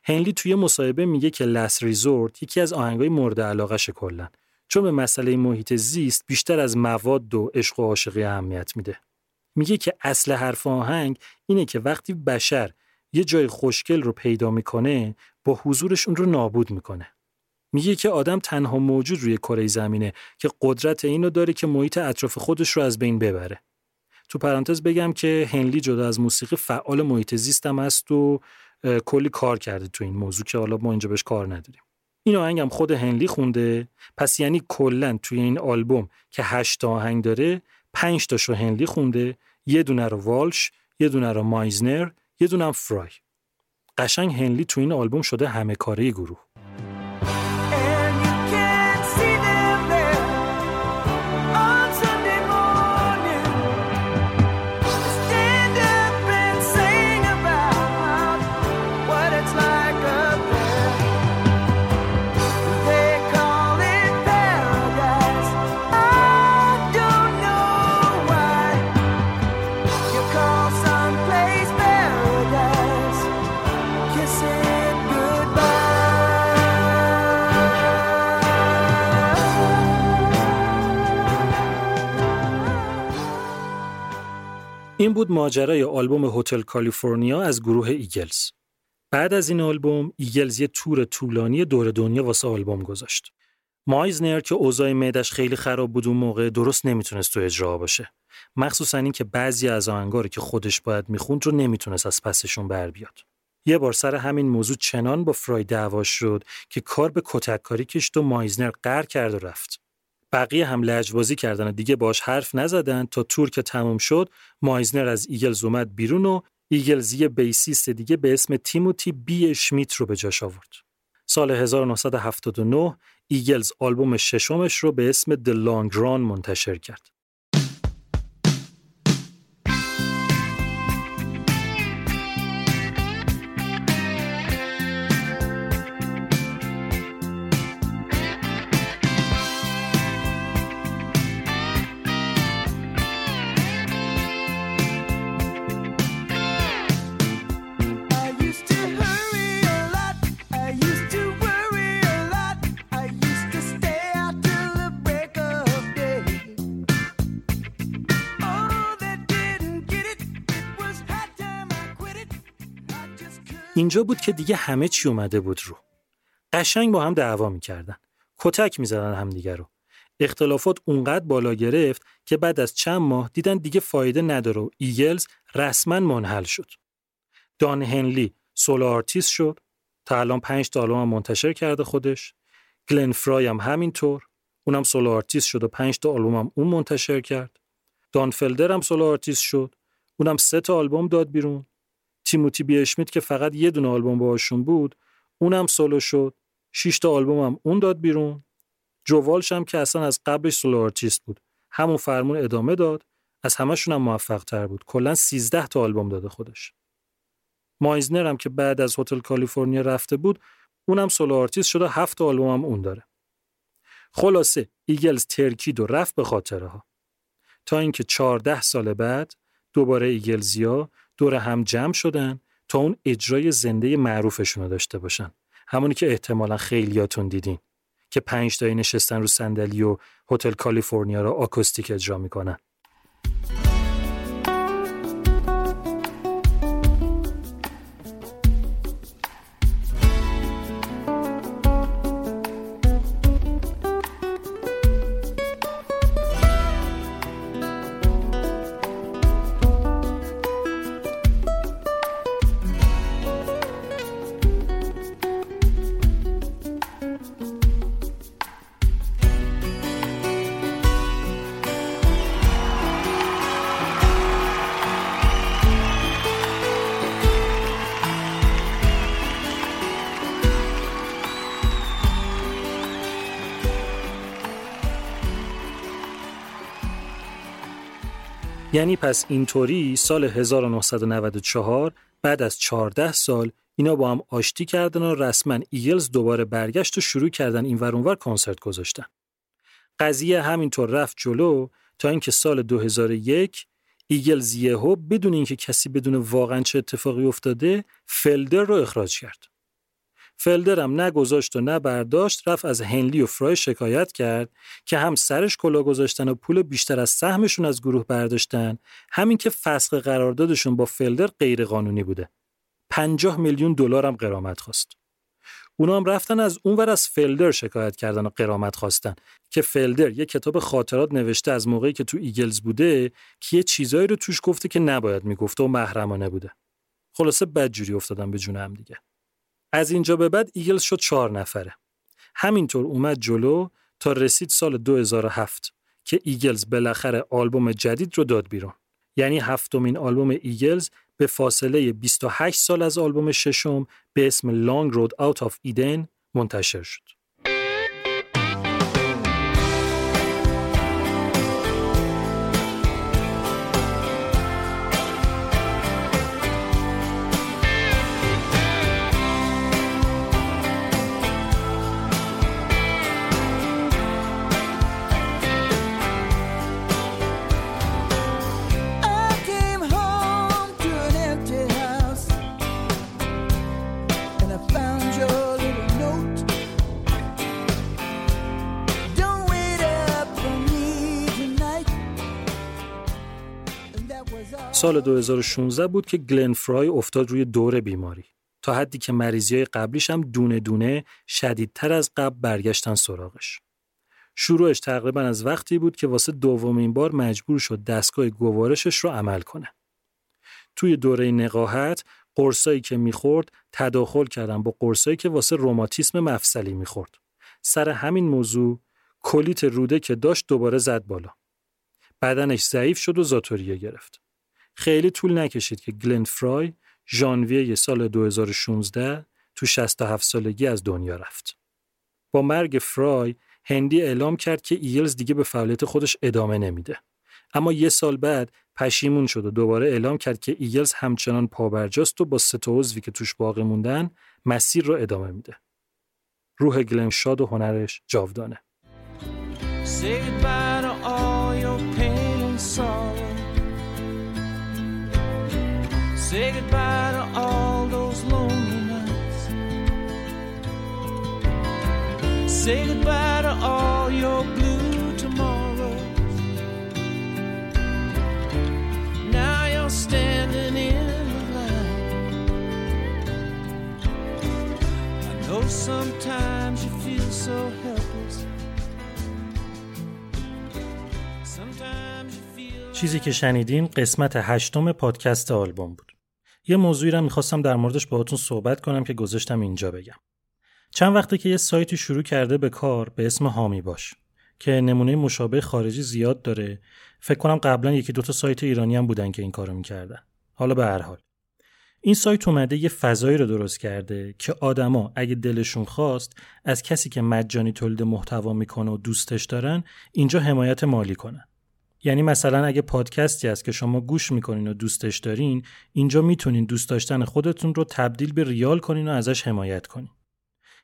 هنلی توی مصاحبه میگه که لس ریزورت یکی از آهنگای مورد علاقه کلا چون به مسئله محیط زیست بیشتر از مواد و عشق و عاشقی اهمیت میده. میگه که اصل حرف آهنگ اینه که وقتی بشر یه جای خوشگل رو پیدا می‌کنه با حضورش اون رو نابود می‌کنه. میگه که آدم تنها موجود روی کره زمینه که قدرت اینو داره که محیط اطراف خودش رو از بین ببره. تو پرانتز بگم که هنلی جدا از موسیقی فعال محیط زیستم هست و کلی کار کرده تو این موضوع که حالا ما اینجا بهش کار نداریم. این آهنگ هم خود هنلی خونده پس یعنی کلا توی این آلبوم که هشت آهنگ داره پنج تاشو هنلی خونده یه دونه رو والش یه دونه رو مایزنر یه دونه فرای قشنگ هنلی تو این آلبوم شده همه کاره گروه این بود ماجرای آلبوم هتل کالیفرنیا از گروه ایگلز. بعد از این آلبوم ایگلز یه تور طولانی دور دنیا واسه آلبوم گذاشت. مایزنر که اوضاع معدش خیلی خراب بود اون موقع درست نمی‌تونست تو اجرا باشه. مخصوصا اینکه بعضی از آهنگا که خودش باید می‌خوند رو نمی‌تونست از پسشون بر بیاد. یه بار سر همین موضوع چنان با فرای دعواش شد که کار به کتک کاری کشید و مایزنر قهر کرد و رفت. بقیه هم لجبازی کردن دیگه باش حرف نزدن تا تور که تموم شد مایزنر از ایگلز اومد بیرون و ایگلز یه bassist دیگه به اسم تیموتی بی اشمیت رو به جاش آورد. سال 1979 ایگلز آلبوم ششمش رو به اسم The Long Run منتشر کرد. اینجا بود که دیگه همه چی اومده بود رو. قشنگ با هم دعوا می‌کردن. کتک می‌زدن همدیگه رو. اختلافات اونقدر بالا گرفت که بعد از چند ماه دیدن دیگه فایده نداره و ایگلز رسما منحل شد. دان هنلی solo artist شد تا الان پنج تا آلبوم منتشر کرده خودش. گلن فرای هم همینطور. اونم solo artist شد و پنج تا آلبوم هم اون منتشر کرد. دان فلدر هم solo artist شد. اونم سه تا آلبوم داد بیرون. تیموتی بی اشمیت که فقط یه دونه آلبوم باهاشون بود اونم سولو شد. شش تا آلبوم هم اون داد بیرون. جو والش هم که اصلا از قبلش solo artist بود. همون فرمون ادامه داد. از همشون هم موفق تر بود. کلا 13 تا آلبوم داده خودش. مایزنر هم که بعد از هتل کالیفرنیا رفته بود اونم solo artist شده هفت آلبوم هم اون داره. خلاصه ایگلز ترکید و رفت به خاطره ها تا اینکه 14 سال بعد دوباره ایگلزیا دور هم جمع شدن تا اون اجرای زنده معروفشون رو داشته باشن. همونی که احتمالا خیلیاتون دیدین که پنج تایی نشستن رو صندلی و هتل کالیفرنیا رو آکوستیک اجرا می‌کنن. یعنی پس اینطوری سال 1994 بعد از 14 سال اینا با هم آشتی کردن و رسما ایگلز دوباره برگشت و شروع کردن این ور کنسرت گذاشتن. قضیه همینطور رفت جلو تا اینکه سال 2001 ایگلز یهو بدون اینکه کسی بدونه واقعا چه اتفاقی افتاده فلدر رو اخراج کرد. فلدر هم نه گذاشت و نه برداشت رفت از هنلی و فرای شکایت کرد که هم سرش کلاه گذاشتن و پول بیشتر از سهمشون از گروه برداشتن هم اینکه فسخ قراردادشون با فلدر غیر قانونی بوده. 50 میلیون دلار هم غرامت خواست. اونا هم رفتن از اونور از فلدر شکایت کردن و غرامت خواستن که فلدر یه کتاب خاطرات نوشته از موقعی که تو ایگلز بوده که یه چیزایی رو توش گفته که نباید می‌گفته و محرمانه بوده. خلاصه بدجوری افتادن به جون هم دیگه. از اینجا به بعد ایگلز شد چهار نفره. همینطور اومد جلو تا رسید سال 2007 که ایگلز بالاخره آلبوم جدید رو داد بیرون. یعنی هفتمین آلبوم ایگلز به فاصله 28 سال از آلبوم ششم به اسم Long Road Out of Eden منتشر شد. سال 2016 بود که گلن فرای افتاد روی دور بیماری تا حدی که مریضی های قبلیش هم دونه دونه شدیدتر از قبل برگشتن سراغش. شروعش تقریبا از وقتی بود که واسه دومین بار مجبور شد دستگاه گوارشش رو عمل کنه. توی دوره نقاهت قرصایی که می‌خورد تداخل کردن با قرصایی که واسه روماتیسم مفصلی می‌خورد. سر همین موضوع کلیت روده که داشت دوباره زد بالا. بدنش ضعیف شد و ذات‌الریه گرفت. خیلی طول نکشید که گلن فرای ژانویه سال 2016 تو 67 سالگی از دنیا رفت. با مرگ فرای هنلی اعلام کرد که ایگلز دیگه به فعالیت خودش ادامه نمیده. اما یه سال بعد پشیمون شد و دوباره اعلام کرد که ایگلز همچنان پابرجاست و با سه عضوی که توش باقی موندن مسیر رو ادامه میده. روح گلن شاد و هنرش جاودانه. Say goodbye to all those lonely nights. Say goodbye to all your blue tomorrows. Now you're standing in the light. I know sometimes you feel so helpless. Sometimes you feel چیزی که شنیدین قسمت هشتم پادکست آلبوم بود. یه موضوعی رو می‌خواستم در موردش باهاتون صحبت کنم که گذاشتم اینجا بگم. چند وقته که یه سایتی شروع کرده به کار به اسم هامی باش که نمونه مشابه خارجی زیاد داره. فکر کنم قبلا یکی دوتا سایت ایرانی هم بودن که این کارو می‌کردن. حالا به هر حال این سایت اومده یه فضایی رو درست کرده که آدما اگه دلشون خواست از کسی که مجانی تولید محتوا می‌کنه و دوستش دارن اینجا حمایت مالی کنن. یعنی مثلا اگه پادکستی است که شما گوش می‌کنین و دوستش دارین اینجا می‌تونین دوست داشتن خودتون رو تبدیل به ریال کنین و ازش حمایت کنین.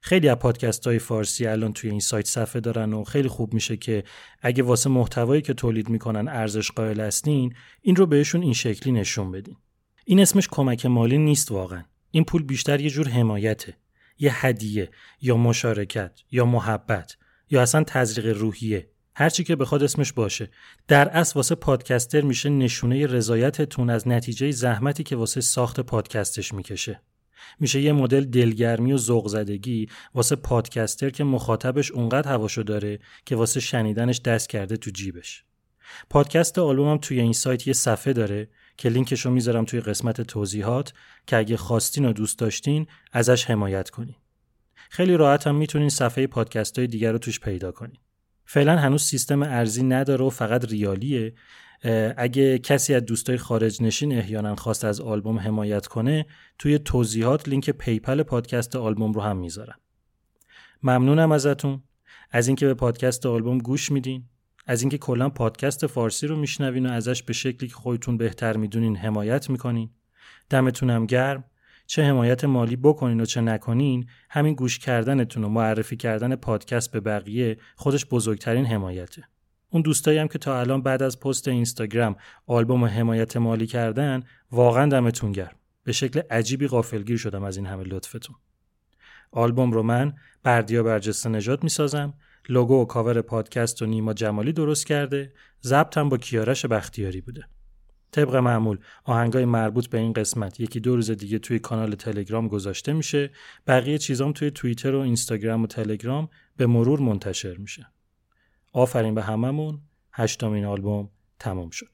خیلی از پادکست های فارسی الان توی این سایت صفحه دارن و خیلی خوب میشه که اگه واسه محتوایی که تولید می‌کنن ارزش قائل هستین این رو بهشون این شکلی نشون بدین. این اسمش کمک مالی نیست واقعا. این پول بیشتر یه جور حمایته. یه هدیه یا مشارکت یا محبت یا اصلا تزریق روحیه. هرچی که بخواد اسمش باشه. در اصل واسه پادکستر میشه نشونه رضایتتون از نتیجه زحمتی که واسه ساخت پادکستش می‌کشه. میشه یه مدل دلگرمی و ذوق زدگی واسه پادکستر که مخاطبش اونقدر هواشو داره که واسه شنیدنش دست کرده تو جیبش. پادکست آلبومم توی این سایت یه صفحه داره که لینکشو می‌ذارم توی قسمت توضیحات که اگه خواستین و دوست داشتین ازش حمایت کنین. خیلی راحت هم می‌تونین صفحه پادکست های دیگر رو توش پیدا کنین. فعلا هنوز سیستم ارزی نداره و فقط ریالیه. اگه کسی از دوستای خارج نشین احیانا خواست از آلبوم حمایت کنه توی توضیحات لینک PayPal پادکست آلبوم رو هم می‌ذارم. ممنونم ازتون. از اینکه به پادکست آلبوم گوش میدین. از اینکه کلا پادکست فارسی رو میشنوین و ازش به شکلی که خودتون بهتر می‌دونین حمایت می‌کنین. دمتونم گرم. چه حمایت مالی بکنین و چه نکنین همین گوش کردنتون و معرفی کردن پادکست به بقیه خودش بزرگترین حمایته. اون دوستایی هم که تا الان بعد از پست اینستاگرام آلبوم حمایت مالی کردن واقعا دمتون گرم. به شکل عجیبی غافلگیر شدم از این همه لطفتون. آلبوم رو من بردیا برجسته نجات می‌سازم لوگو و کاور پادکست و نیما جمالی درست کرده ضبطم با کیارش بختیاری بوده. طبق معمول آهنگای مربوط به این قسمت یکی دو روز دیگه توی کانال تلگرام گذاشته میشه. بقیه چیزام توی توییتر و اینستاگرام و تلگرام به مرور منتشر میشه. آفرین به هممون. هشتمین آلبوم تمام شد.